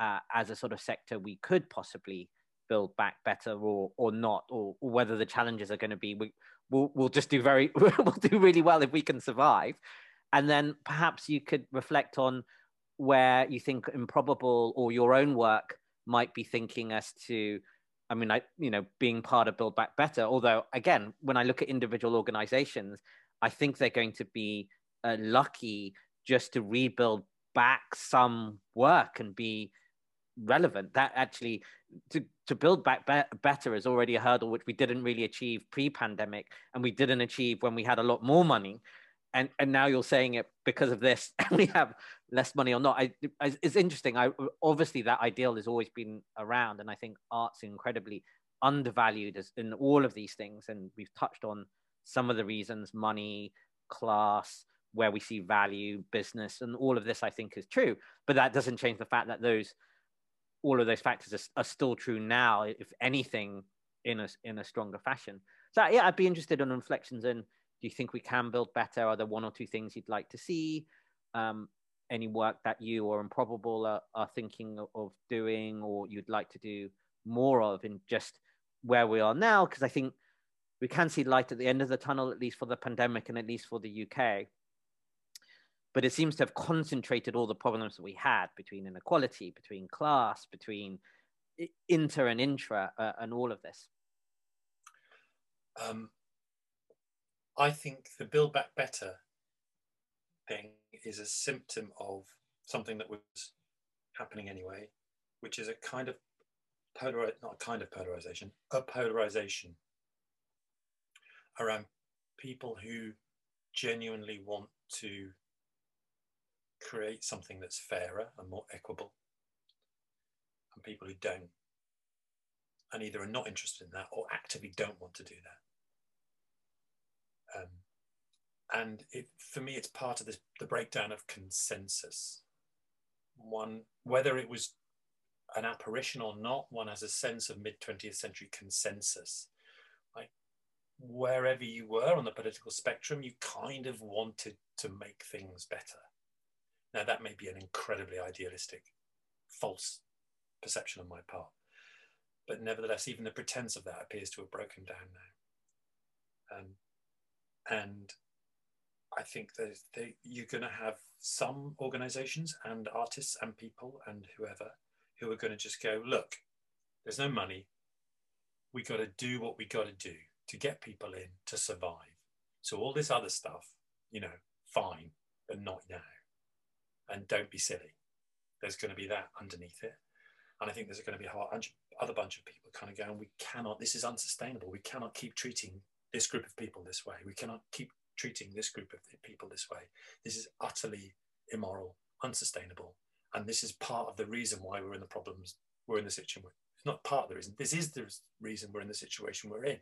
uh, as a sort of sector we could possibly build back better or or not, or, or whether the challenges are going to be we, we'll, we'll just do very we'll do really well if we can survive, and then perhaps you could reflect on where you think improbable or your own work might be thinking as to I mean, I you know, being part of Build Back Better. Although, again, when I look at individual organizations, I think they're going to be uh, lucky just to rebuild back some work and be relevant. That actually to to build back be- better is already a hurdle which we didn't really achieve pre-pandemic, and we didn't achieve when we had a lot more money. And and now you're saying it because of this we have less money or not. I, it's interesting. I obviously that ideal has always been around and i think art's incredibly undervalued as in all of these things. And we've touched on some of the reasons money class where we see value business and all of this i think is true. But that doesn't change the fact that those all of those factors are, are still true now if anything in a in a stronger fashion so yeah i'd be interested in reflections in do you think we can build better? Are there one or two things you'd like to see? Um, any work that you or improbable are, are thinking of doing or you'd like to do more of in just where we are now? Because I think we can see light at the end of the tunnel, at least for the pandemic and at least for the UK. But it seems to have concentrated all the problems that we had between inequality, between class, between inter and intra, uh, and all of this. Um, I think the Build Back Better thing is a symptom of something that was happening anyway, which is a kind of polar, not a kind of polarization, a polarization around people who genuinely want to create something that's fairer and more equitable, and people who don't, and either are not interested in that or actively don't want to do that. Um, and it, for me, it's part of this, the breakdown of consensus. One, whether it was an apparition or not, one has a sense of mid 20th century consensus. Like wherever you were on the political spectrum, you kind of wanted to make things better. Now, that may be an incredibly idealistic, false perception on my part. But nevertheless, even the pretense of that appears to have broken down now. Um, and I think that they, you're going to have some organizations and artists and people and whoever who are going to just go, look, there's no money. We got to do what we got to do to get people in to survive. So all this other stuff, you know, fine, but not now. And don't be silly. There's going to be that underneath it. And I think there's going to be a whole other bunch of people kind of going, we cannot, this is unsustainable. We cannot keep treating this group of people this way. We cannot keep treating this group of people this way. This is utterly immoral, unsustainable. And this is part of the reason why we're in the problems, we're in the situation. It's not part of the reason. This is the reason we're in the situation we're in.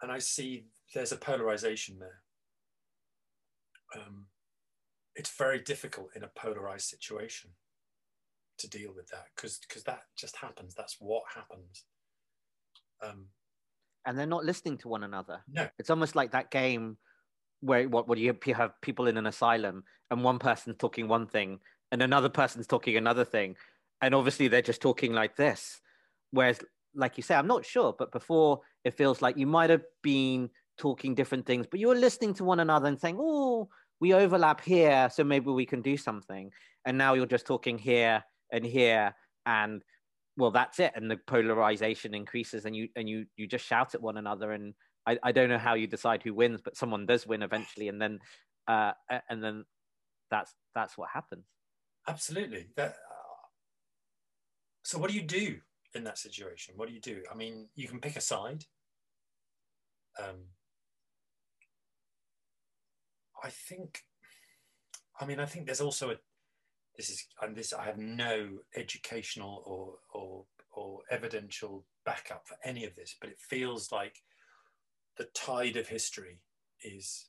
And I see there's a polarization there. Um, it's very difficult in a polarized situation to deal with that because because that just happens. That's what happens. Um, and they're not listening to one another. No. It's almost like that game where what what you have people in an asylum and one person talking one thing and another person's talking another thing, and obviously they're just talking like this. Whereas, like you say, I'm not sure, but before it feels like you might have been talking different things, but you were listening to one another and saying, "Oh, we overlap here, so maybe we can do something." And now you're just talking here and here, and well, that's it. And the polarization increases, and you and you you just shout at one another. And I, I don't know how you decide who wins, but someone does win eventually, and then uh, and then that's that's what happens. Absolutely. That. Uh, so, what do you do in that situation? What do you do? I mean, you can pick a side. Um, I think, I mean, I think there's also a, this is, and this, I have no educational or, or, or evidential backup for any of this, but it feels like the tide of history is,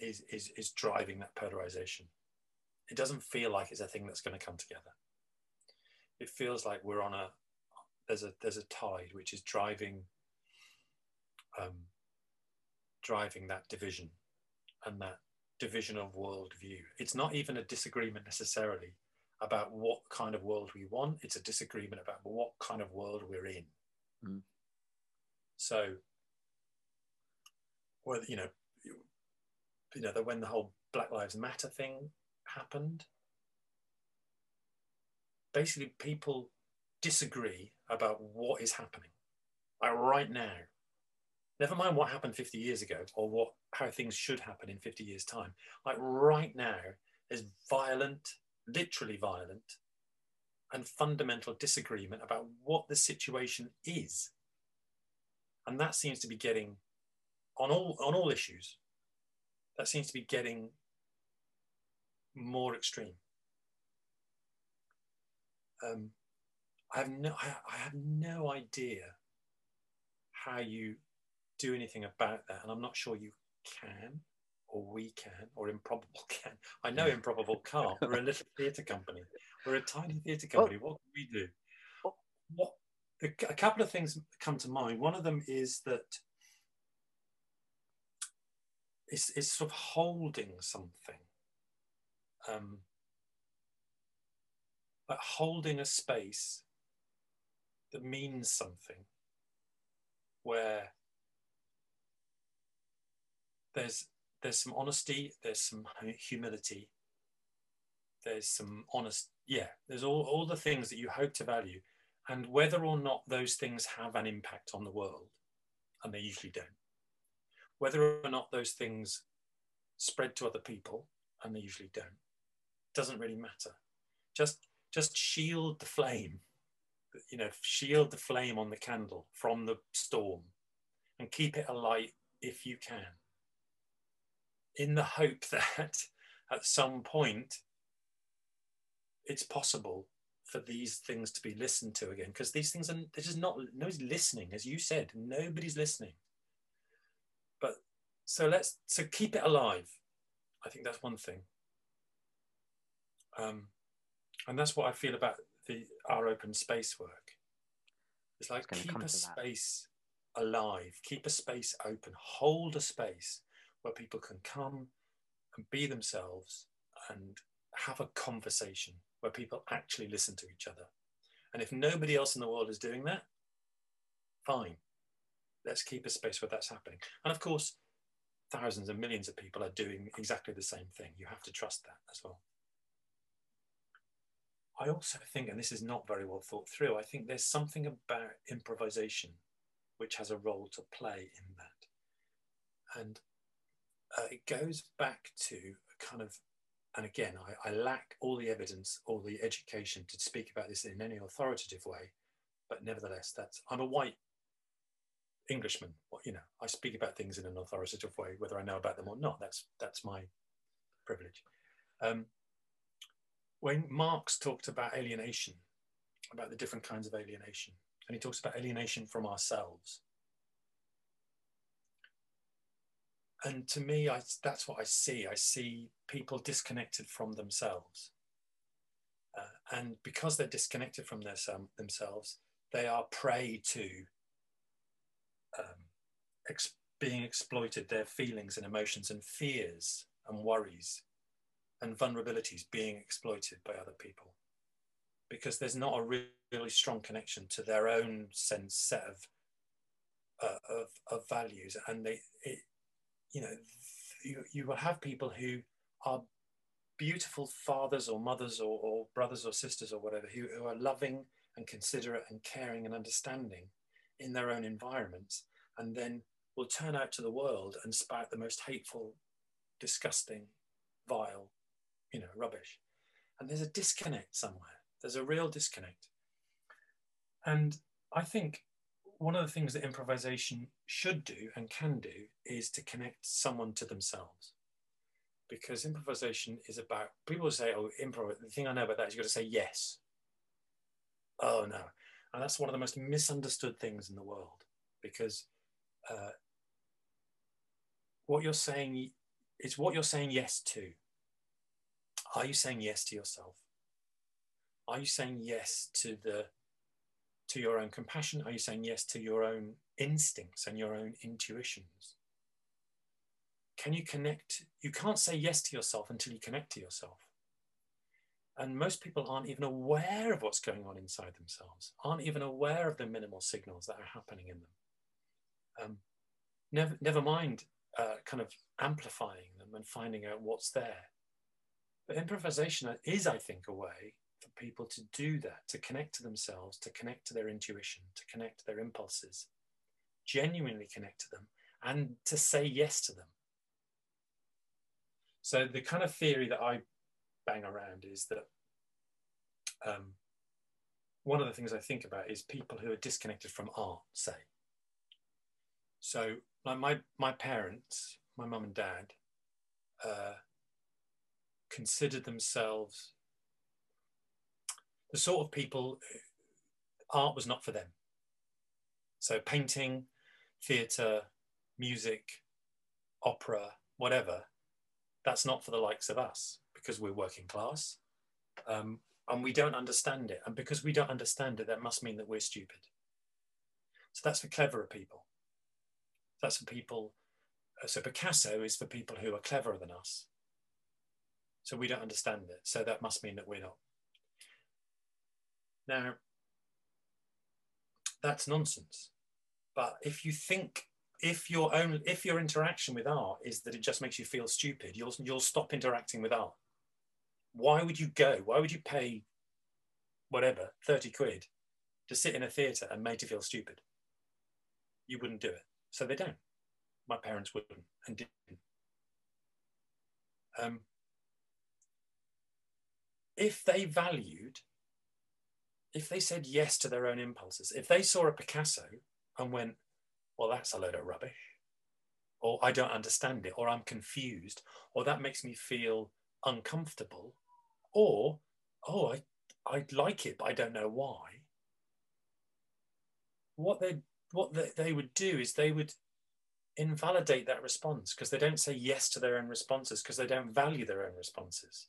is, is, is driving that polarization. It doesn't feel like it's a thing that's going to come together. It feels like we're on a, there's a, there's a tide which is driving um, driving that division and that division of worldview. It's not even a disagreement necessarily about what kind of world we want, it's a disagreement about what kind of world we're in. Mm. So, you know, you know, that when the whole Black Lives Matter thing happened, basically people disagree about what is happening. Like right now, never mind what happened 50 years ago or what how things should happen in 50 years time. Like right now there's violent literally violent and fundamental disagreement about what the situation is. And that seems to be getting on all on all issues that seems to be getting more extreme. Um, I have no I, I have no idea how you do anything about that. And I'm not sure you can, or we can, or Improbable can. I know Improbable can't. We're a little theatre company. We're a tiny theatre company. What can we do? What the, a couple of things come to mind. One of them is that it's, it's sort of holding something. Um, but holding a space that means something where there's there's some honesty, there's some humility, there's some honest, yeah, there's all, all the things that you hope to value. And whether or not those things have an impact on the world, and they usually don't, whether or not those things spread to other people, and they usually don't, doesn't really matter. Just just shield the flame, you know, shield the flame on the candle from the storm and keep it alight if you can in the hope that at some point it's possible for these things to be listened to again because these things are they're just not nobody's listening as you said nobody's listening. But so let's so keep it alive. I think that's one thing. Um, and that's what i feel about the our open space work. It's like keep a space alive keep a space open hold a space where people can come and be themselves and have a conversation where people actually listen to each other. And if nobody else in the world is doing that, fine. Let's keep a space where that's happening. And of course, thousands and millions of people are doing exactly the same thing. You have to trust that as well. I also think, and this is not very well thought through, I think there's something about improvisation which has a role to play in that. And uh, it goes back to kind of, and again, I, I lack all the evidence or the education to speak about this in any authoritative way, but nevertheless, that's I'm a white Englishman. You know, I speak about things in an authoritative way, whether I know about them or not. That's that's my privilege. Um, when Marx talked about alienation, about the different kinds of alienation, and he talks about alienation from ourselves, and to me, I, that's what I see. I see people disconnected from themselves. Uh, and because they're disconnected from their, um, themselves, they are prey to um, ex- being exploited, their feelings and emotions and fears and worries and vulnerabilities being exploited by other people because there's not a really, really strong connection to their own sense set of uh, of, of values and they it, you know you, you will have people who are beautiful fathers or mothers or, or brothers or sisters or whatever who, who are loving and considerate and caring and understanding in their own environments and then will turn out to the world and spout the most hateful disgusting vile you know rubbish. And there's a disconnect somewhere. There's a real disconnect. And i think one of the things that improvisation should do and can do is to connect someone to themselves. Because improvisation is about people say oh improv the thing i know about that is you've got to say yes. Oh no. And that's one of the most misunderstood things in the world because uh, what you're saying is what you're saying yes to. Are you saying yes to yourself? Are you saying yes to the to your own compassion? Are you saying yes to your own instincts and your own intuitions can you connect? You can't say yes to yourself until you connect to yourself. And most people aren't even aware of what's going on inside themselves, aren't even aware of the minimal signals that are happening in them. Um, never, never mind uh, kind of amplifying them and finding out what's there. But improvisation is, I think, a way for people to do that, to connect to themselves, to connect to their intuition, to connect to their impulses, genuinely connect to them, and to say yes to them. So the kind of theory that I bang around is that um, one of the things I think about is people who are disconnected from art, say. So like my, my parents, my mum and dad, uh, considered themselves the sort of people art was not for them. So painting, theatre, music, opera, whatever, that's not for the likes of us because we're working class um, and we don't understand it. And because we don't understand it, that must mean that we're stupid. So that's for cleverer people. That's for people. Uh, so Picasso is for people who are cleverer than us. So we don't understand it. So that must mean that we're not. Now, that's nonsense. But if you think if your own if your interaction with art is that it just makes you feel stupid, you'll you'll stop interacting with art. Why would you go? Why would you pay whatever, 30 quid to sit in a theatre and make you feel stupid? You wouldn't do it. So they don't. My parents wouldn't and didn't. Um, if they valued, if they said yes to their own impulses, if they saw a Picasso and went, well, that's a load of rubbish. Or I don't understand it, or I'm confused, or that makes me feel uncomfortable. Or, oh, I, I like it, but I don't know why. What they what they, they would do is they would invalidate that response because they don't say yes to their own responses because they don't value their own responses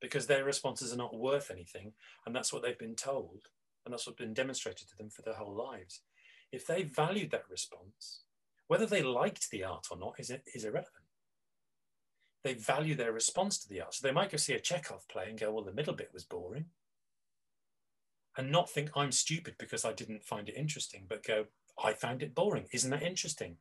because their responses are not worth anything and that's what they've been told and that's what's been demonstrated to them for their whole lives if they valued that response, whether they liked the art or not is, is irrelevant. They value their response to the art. So they might go see a Chekhov play and go, well, the middle bit was boring. And not think I'm stupid because I didn't find it interesting, but go, I found it boring. Isn't that interesting?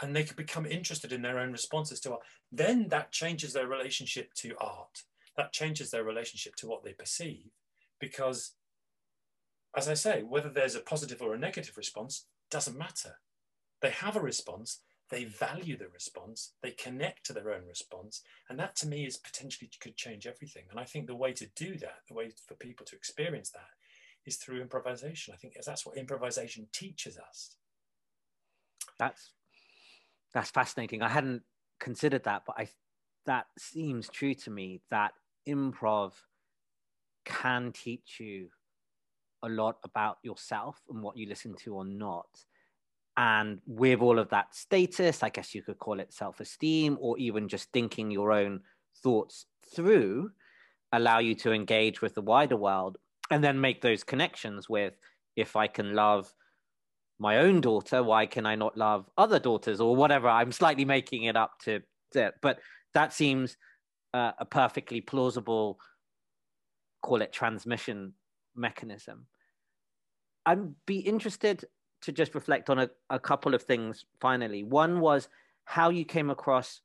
And they could become interested in their own responses to art. Then that changes their relationship to art. That changes their relationship to what they perceive because as I say, whether there's a positive or a negative response doesn't matter. They have a response, they value the response, they connect to their own response, and that to me is potentially could change everything. And I think the way to do that, the way for people to experience that, is through improvisation. I think that's what improvisation teaches us. That's that's fascinating. I hadn't considered that, but I that seems true to me that improv can teach you a lot about yourself and what you listen to or not. And with all of that status, I guess you could call it self esteem or even just thinking your own thoughts through, allow you to engage with the wider world and then make those connections with if I can love my own daughter, why can I not love other daughters or whatever? I'm slightly making it up to, but that seems uh, a perfectly plausible, call it transmission mechanism. I'd be interested to just reflect on a, a couple of things finally. One was how you came across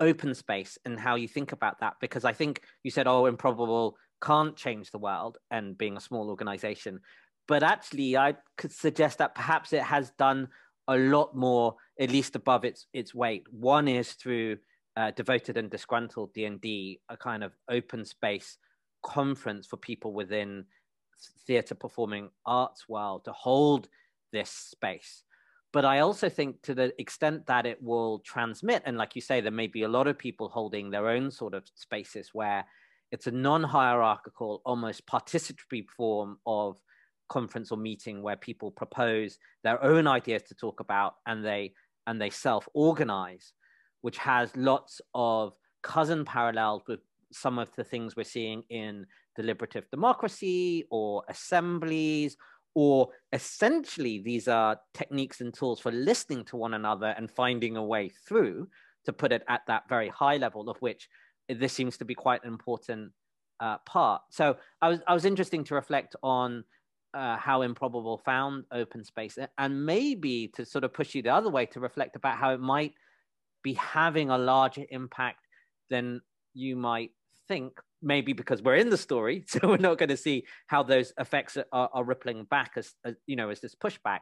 open space and how you think about that, because I think you said, oh, improbable can't change the world and being a small organization. But actually, I could suggest that perhaps it has done a lot more, at least above its its weight. One is through uh, devoted and disgruntled D&D, a kind of open space conference for people within theatre performing arts world to hold this space. But I also think to the extent that it will transmit, and like you say, there may be a lot of people holding their own sort of spaces where it's a non-hierarchical, almost participatory form of conference or meeting where people propose their own ideas to talk about and they and they self-organize, which has lots of cousin parallels with some of the things we're seeing in deliberative democracy or assemblies or essentially these are techniques and tools for listening to one another and finding a way through to put it at that very high level of which this seems to be quite an important uh, part. So i was i was interesting to reflect on uh, how improbable found open space and maybe to sort of push you the other way to reflect about how it might be having a larger impact than you might think maybe because we're in the story so we're not going to see how those effects are, are rippling back as, as, you know as this pushback.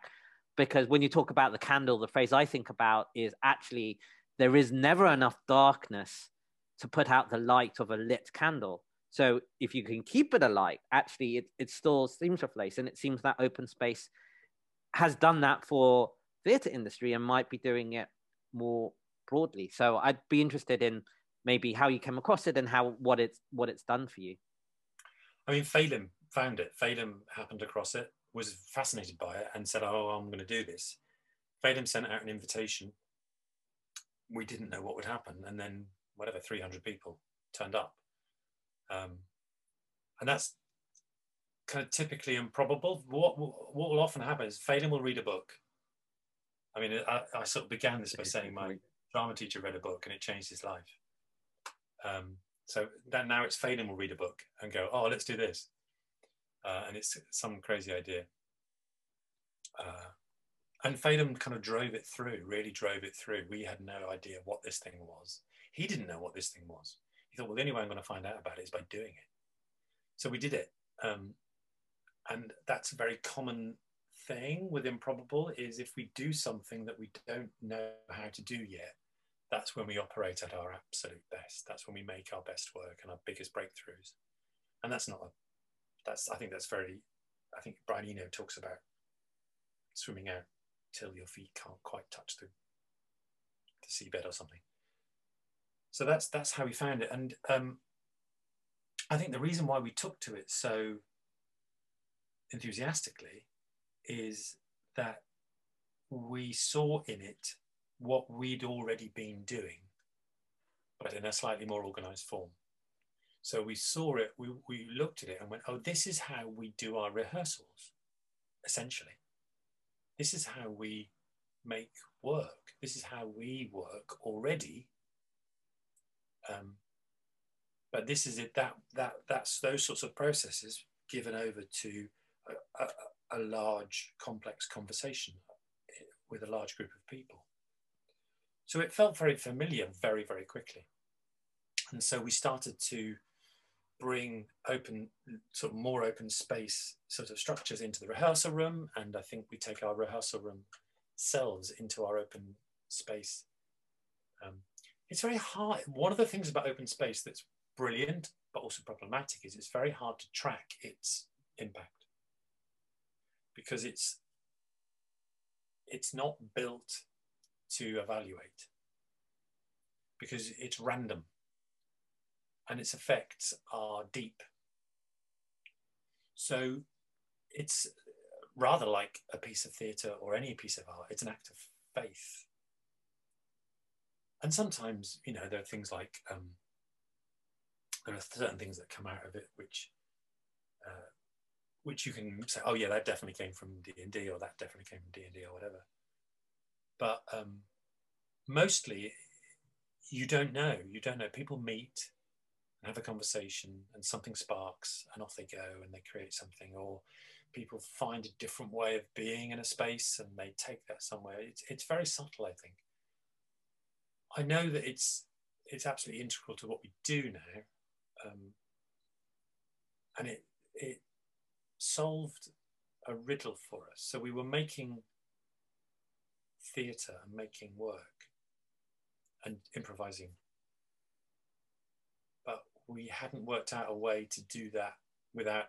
Because when you talk about the candle the phrase i think about is actually there is never enough darkness to put out the light of a lit candle. So if you can keep it alight actually it, it still seems a place and it seems that open space has done that for theatre industry and might be doing it more broadly. So i'd be interested in maybe how you came across it and how what it's what it's done for you. I mean, Phelim found it. Phelim happened across it, was fascinated by it, and said, "Oh, I'm going to do this." Phelim sent out an invitation. We didn't know what would happen, and then whatever 300 people turned up, um, and that's kind of typically improbable. What what will often happen is Phelim will read a book. I mean, I, I sort of began this by saying my drama teacher read a book and it changed his life. Um, so that now it's Phelim will read a book and go, oh, let's do this. Uh, and it's some crazy idea. Uh, and Phelim kind of drove it through, really drove it through. We had no idea what this thing was. He didn't know what this thing was. He thought, well, the only way I'm going to find out about it is by doing it. So we did it. Um, and that's a very common thing with improbable is if we do something that we don't know how to do yet, that's when we operate at our absolute best. That's when we make our best work and our biggest breakthroughs. And that's not a, that's, I think that's very, I think Brian Eno talks about swimming out till your feet can't quite touch the, the seabed or something. So that's, that's how we found it. And um, I think the reason why we took to it so enthusiastically is that we saw in it what we'd already been doing, but in a slightly more organized form. So we saw it, we, we looked at it and went, oh, this is how we do our rehearsals, essentially. This is how we make work. This is how we work already. Um, but this is it, that, that, that's those sorts of processes given over to a, a, a large, complex conversation with a large group of people. So it felt very familiar very, very quickly. And so we started to bring open, sort of more open space sort of structures into the rehearsal room. And I think we take our rehearsal room selves into our open space. Um, it's very hard. One of the things about open space that's brilliant, but also problematic is it's very hard to track its impact because it's it's not built to evaluate because it's random and its effects are deep. So it's rather like a piece of theatre or any piece of art, it's an act of faith. And sometimes, you know, there are things like um, there are certain things that come out of it which uh, which you can say, oh yeah, that definitely came from D and D, or that definitely came from D and D, or whatever. But um, mostly, you don't know. You don't know. People meet and have a conversation, and something sparks, and off they go, and they create something, or people find a different way of being in a space, and they take that somewhere. It's it's very subtle, I think. I know that it's it's absolutely integral to what we do now, um, and it it solved a riddle for us. So we were making theatre and making work and improvising, but we hadn't worked out a way to do that without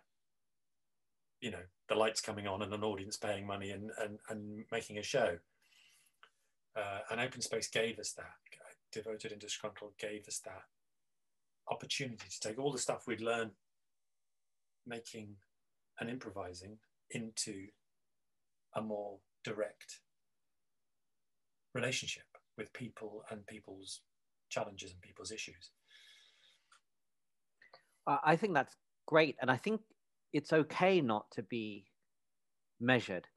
you know the lights coming on and an audience paying money and and, and making a show. Uh, and open space gave us that. Devoted and disgruntled gave us that opportunity to take all the stuff we'd learned making and improvising into a more direct relationship with people and people's challenges and people's issues. I think that's great. And I think it's okay not to be measured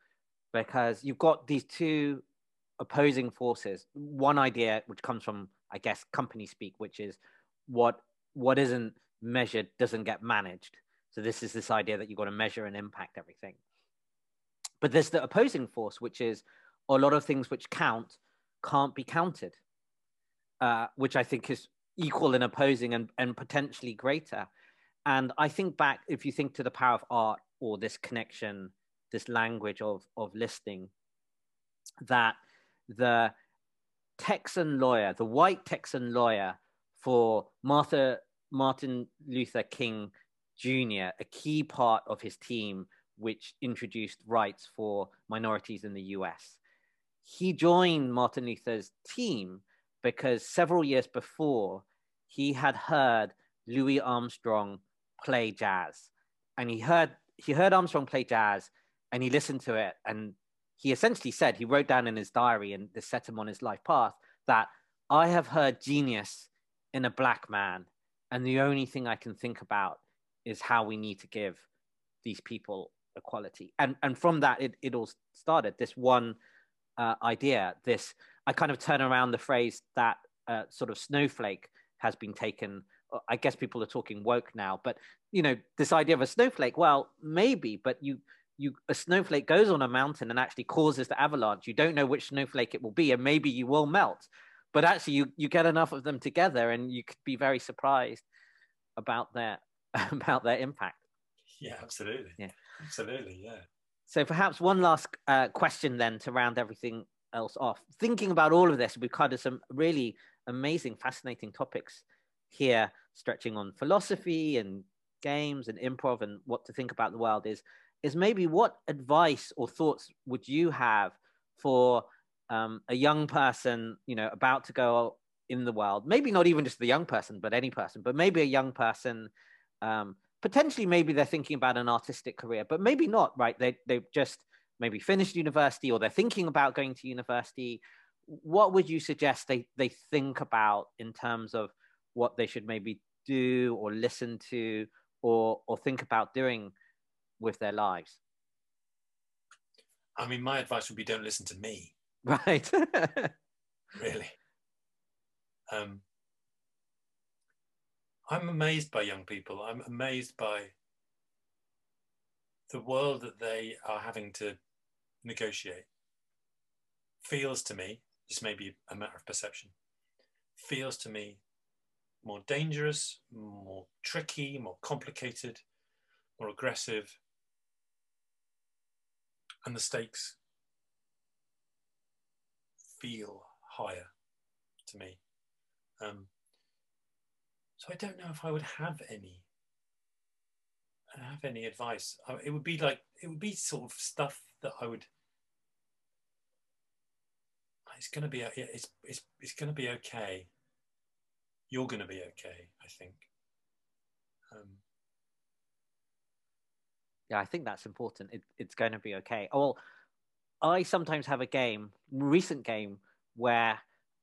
because you've got these two opposing forces. One idea, which comes from, I guess, company speak, which is what what isn't measured doesn't get managed. So this is this idea that you've got to measure and impact everything. But there's the opposing force, which is a lot of things which count can't be counted, uh, which I think is equal and opposing and, and potentially greater. And I think back, if you think to the power of art or this connection, this language of, of listening, that the Texan lawyer, the white Texan lawyer for Martha, Martin Luther King Jr., a key part of his team, which introduced rights for minorities in the US. He joined Martin Luther's team because several years before, he had heard Louis Armstrong play jazz. And he heard, he heard Armstrong play jazz and he listened to it. And he essentially said, he wrote down in his diary, and this set him on his life path, that I have heard genius in a black man. And the only thing I can think about is how we need to give these people equality. And and from that, it, it all started. This one uh, idea. This I kind of turn around the phrase that uh, sort of snowflake has been taken. Uh, I guess people are talking woke now, but you know this idea of a snowflake. Well, maybe, but you you a snowflake goes on a mountain and actually causes the avalanche. You don't know which snowflake it will be, and maybe you will melt. But actually, you you get enough of them together, and you could be very surprised about their about their impact. Yeah, absolutely. Yeah, absolutely. Yeah. So perhaps one last uh, question then to round everything else off. Thinking about all of this, we've covered some really amazing, fascinating topics here, stretching on philosophy and games and improv and what to think about the world. Is is maybe what advice or thoughts would you have for um, a young person, you know, about to go in the world? Maybe not even just the young person, but any person, but maybe a young person um, potentially, maybe they're thinking about an artistic career, but maybe not, right? They, they've just maybe finished university or they're thinking about going to university. What would you suggest they, they think about in terms of what they should maybe do or listen to or, or think about doing with their lives? I mean, my advice would be don't listen to me. Right. really. Um, I'm amazed by young people. I'm amazed by the world that they are having to negotiate. Feels to me, this may be a matter of perception, feels to me more dangerous, more tricky, more complicated, more aggressive, and the stakes feel higher to me. Um, so I don't know if I would have any have any advice. It would be like it would be sort of stuff that I would. It's gonna be it's it's it's gonna be okay. You're gonna be okay. I think. Um, yeah, I think that's important. It, it's going to be okay. Oh, well, I sometimes have a game, recent game, where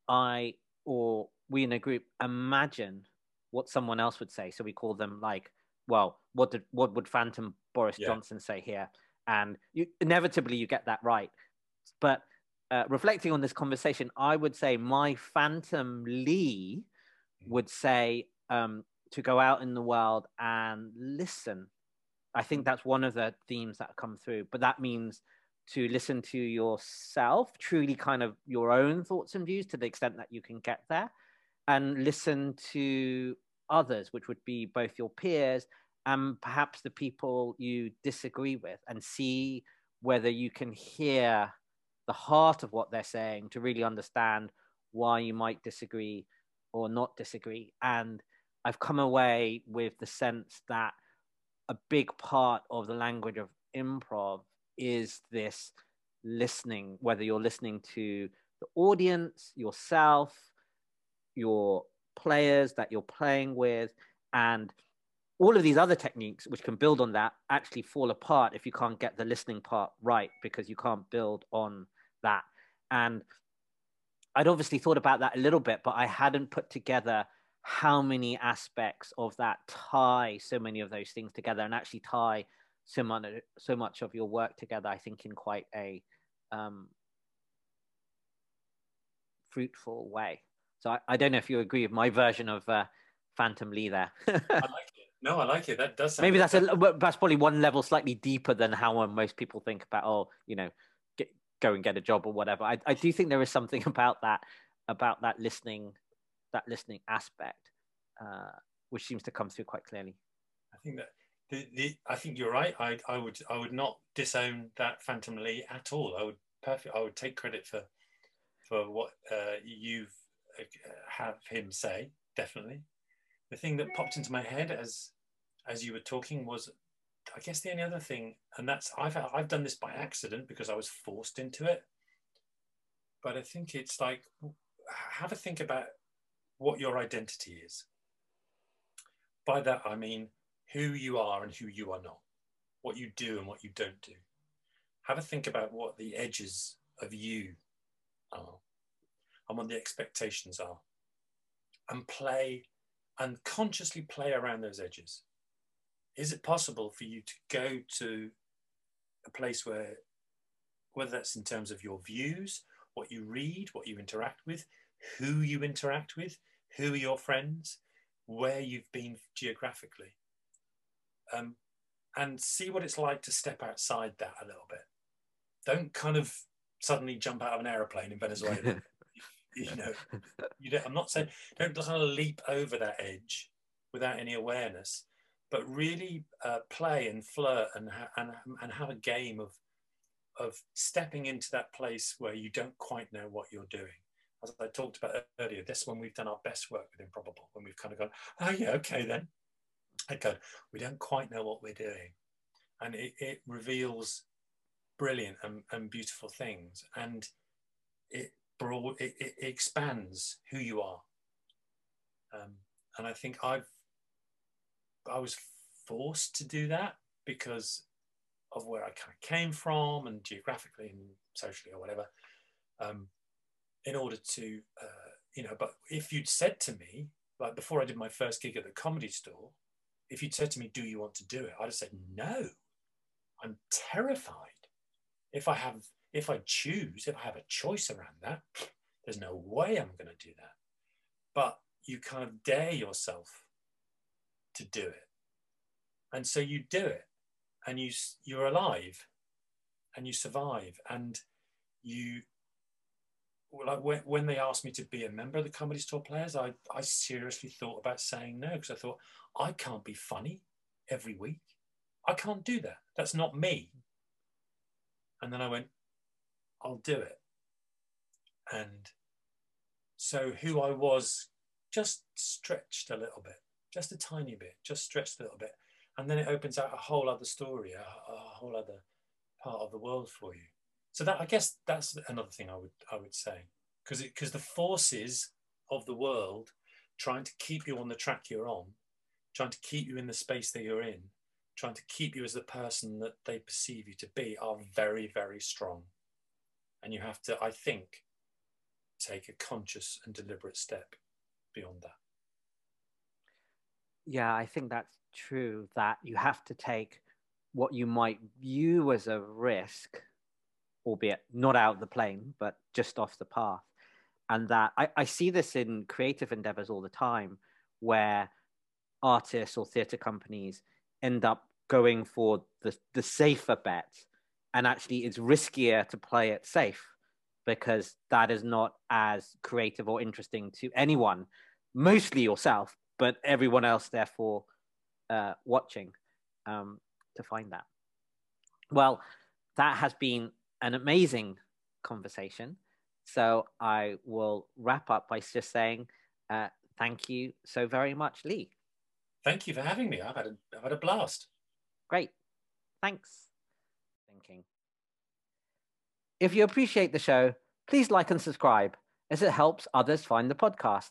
I or we in a group imagine what someone else would say. So we call them like well, what did what would Phantom Boris Yeah. Johnson say here? And you, inevitably, you get that right. But uh, reflecting on this conversation, I would say my Phantom Lee would say um, to go out in the world and listen. I think that's one of the themes that come through, but that means to listen to yourself, truly kind of your own thoughts and views to the extent that you can get there, and listen to others, which would be both your peers and perhaps the people you disagree with, and see whether you can hear the heart of what they're saying to really understand why you might disagree or not disagree. And I've come away with the sense that a big part of the language of improv is this listening, whether you're listening to the audience, yourself, your players that you're playing with, and all of these other techniques, which can build on that, actually fall apart if you can't get the listening part right because you can't build on that. And I'd obviously thought about that a little bit, but I hadn't put together how many aspects of that tie so many of those things together and actually tie so much so much of your work together i think in quite a um, fruitful way so I, I, don't know if you agree with my version of uh, phantom lee there I like it. No, I like it. That does. maybe that's a that's probably one level slightly deeper than how most people think about oh you know get, go and get a job or whatever I, I do think there is something about that about that listening that listening aspect, uh, which seems to come through quite clearly. I think that the, the I think you're right. I, I would I would not disown that Phantom Lee at all. I would perfect. I would take credit for for what uh, you've have him say. Definitely. The thing that popped into my head as as you were talking was, I guess the only other thing, and that's I've I've done this by accident because I was forced into it. But I think it's like have a think about what your identity is. By that, I mean who you are and who you are not, what you do and what you don't do. Have a think about what the edges of you are and what the expectations are. And play and consciously play around those edges. Is it possible for you to go to a place where, whether that's in terms of your views, what you read, what you interact with, who you interact with, who are your friends, where you've been geographically, um, and see what it's like to step outside that a little bit. Don't kind of suddenly jump out of an aeroplane in Venezuela. you know, you don't, I'm not saying don't kind of leap over that edge without any awareness, but really uh, play and flirt and, ha- and and have a game of of stepping into that place where you don't quite know what you're doing as I talked about earlier, this when we've done our best work with Improbable, when we've kind of gone, oh yeah, okay then. I go, we don't quite know what we're doing. And it, it reveals brilliant and, and beautiful things. And it broad it, it expands who you are. Um, and I think I've I was forced to do that because of where I kind of came from and geographically and socially or whatever. Um, in order to, uh, you know, but if you'd said to me, like before I did my first gig at the comedy store, if you'd said to me, do you want to do it? I'd have said, no, I'm terrified. If I have, if I choose, if I have a choice around that, there's no way I'm going to do that. But you kind of dare yourself to do it. And so you do it and you, you're alive and you survive and you like when, when they asked me to be a member of the comedy store players i, I seriously thought about saying no because i thought i can't be funny every week i can't do that that's not me and then i went i'll do it. And so who i was just stretched a little bit just a tiny bit just stretched a little bit. And then it opens out a whole other story a, a whole other part of the world for you. So that I guess that's another thing I would I would say. Because because the forces of the world trying to keep you on the track you're on, trying to keep you in the space that you're in, trying to keep you as the person that they perceive you to be are very very strong, and you have to I think take a conscious and deliberate step beyond that. Yeah, I think that's true that you have to take what you might view as a risk, albeit not out of the plane, but just off the path. And that I, I see this in creative endeavors all the time where artists or theatre companies end up going for the, the safer bet. And actually, it's riskier to play it safe because that is not as creative or interesting to anyone, mostly yourself, but everyone else, therefore, uh, watching um, to find that. Well, that has been an amazing conversation. So I will wrap up by just saying uh, thank you so very much, Lee. Thank you for having me. I've had a, I've had a blast. Great. Thanks. Thinking. If you appreciate the show, please like and subscribe as it helps others find the podcast.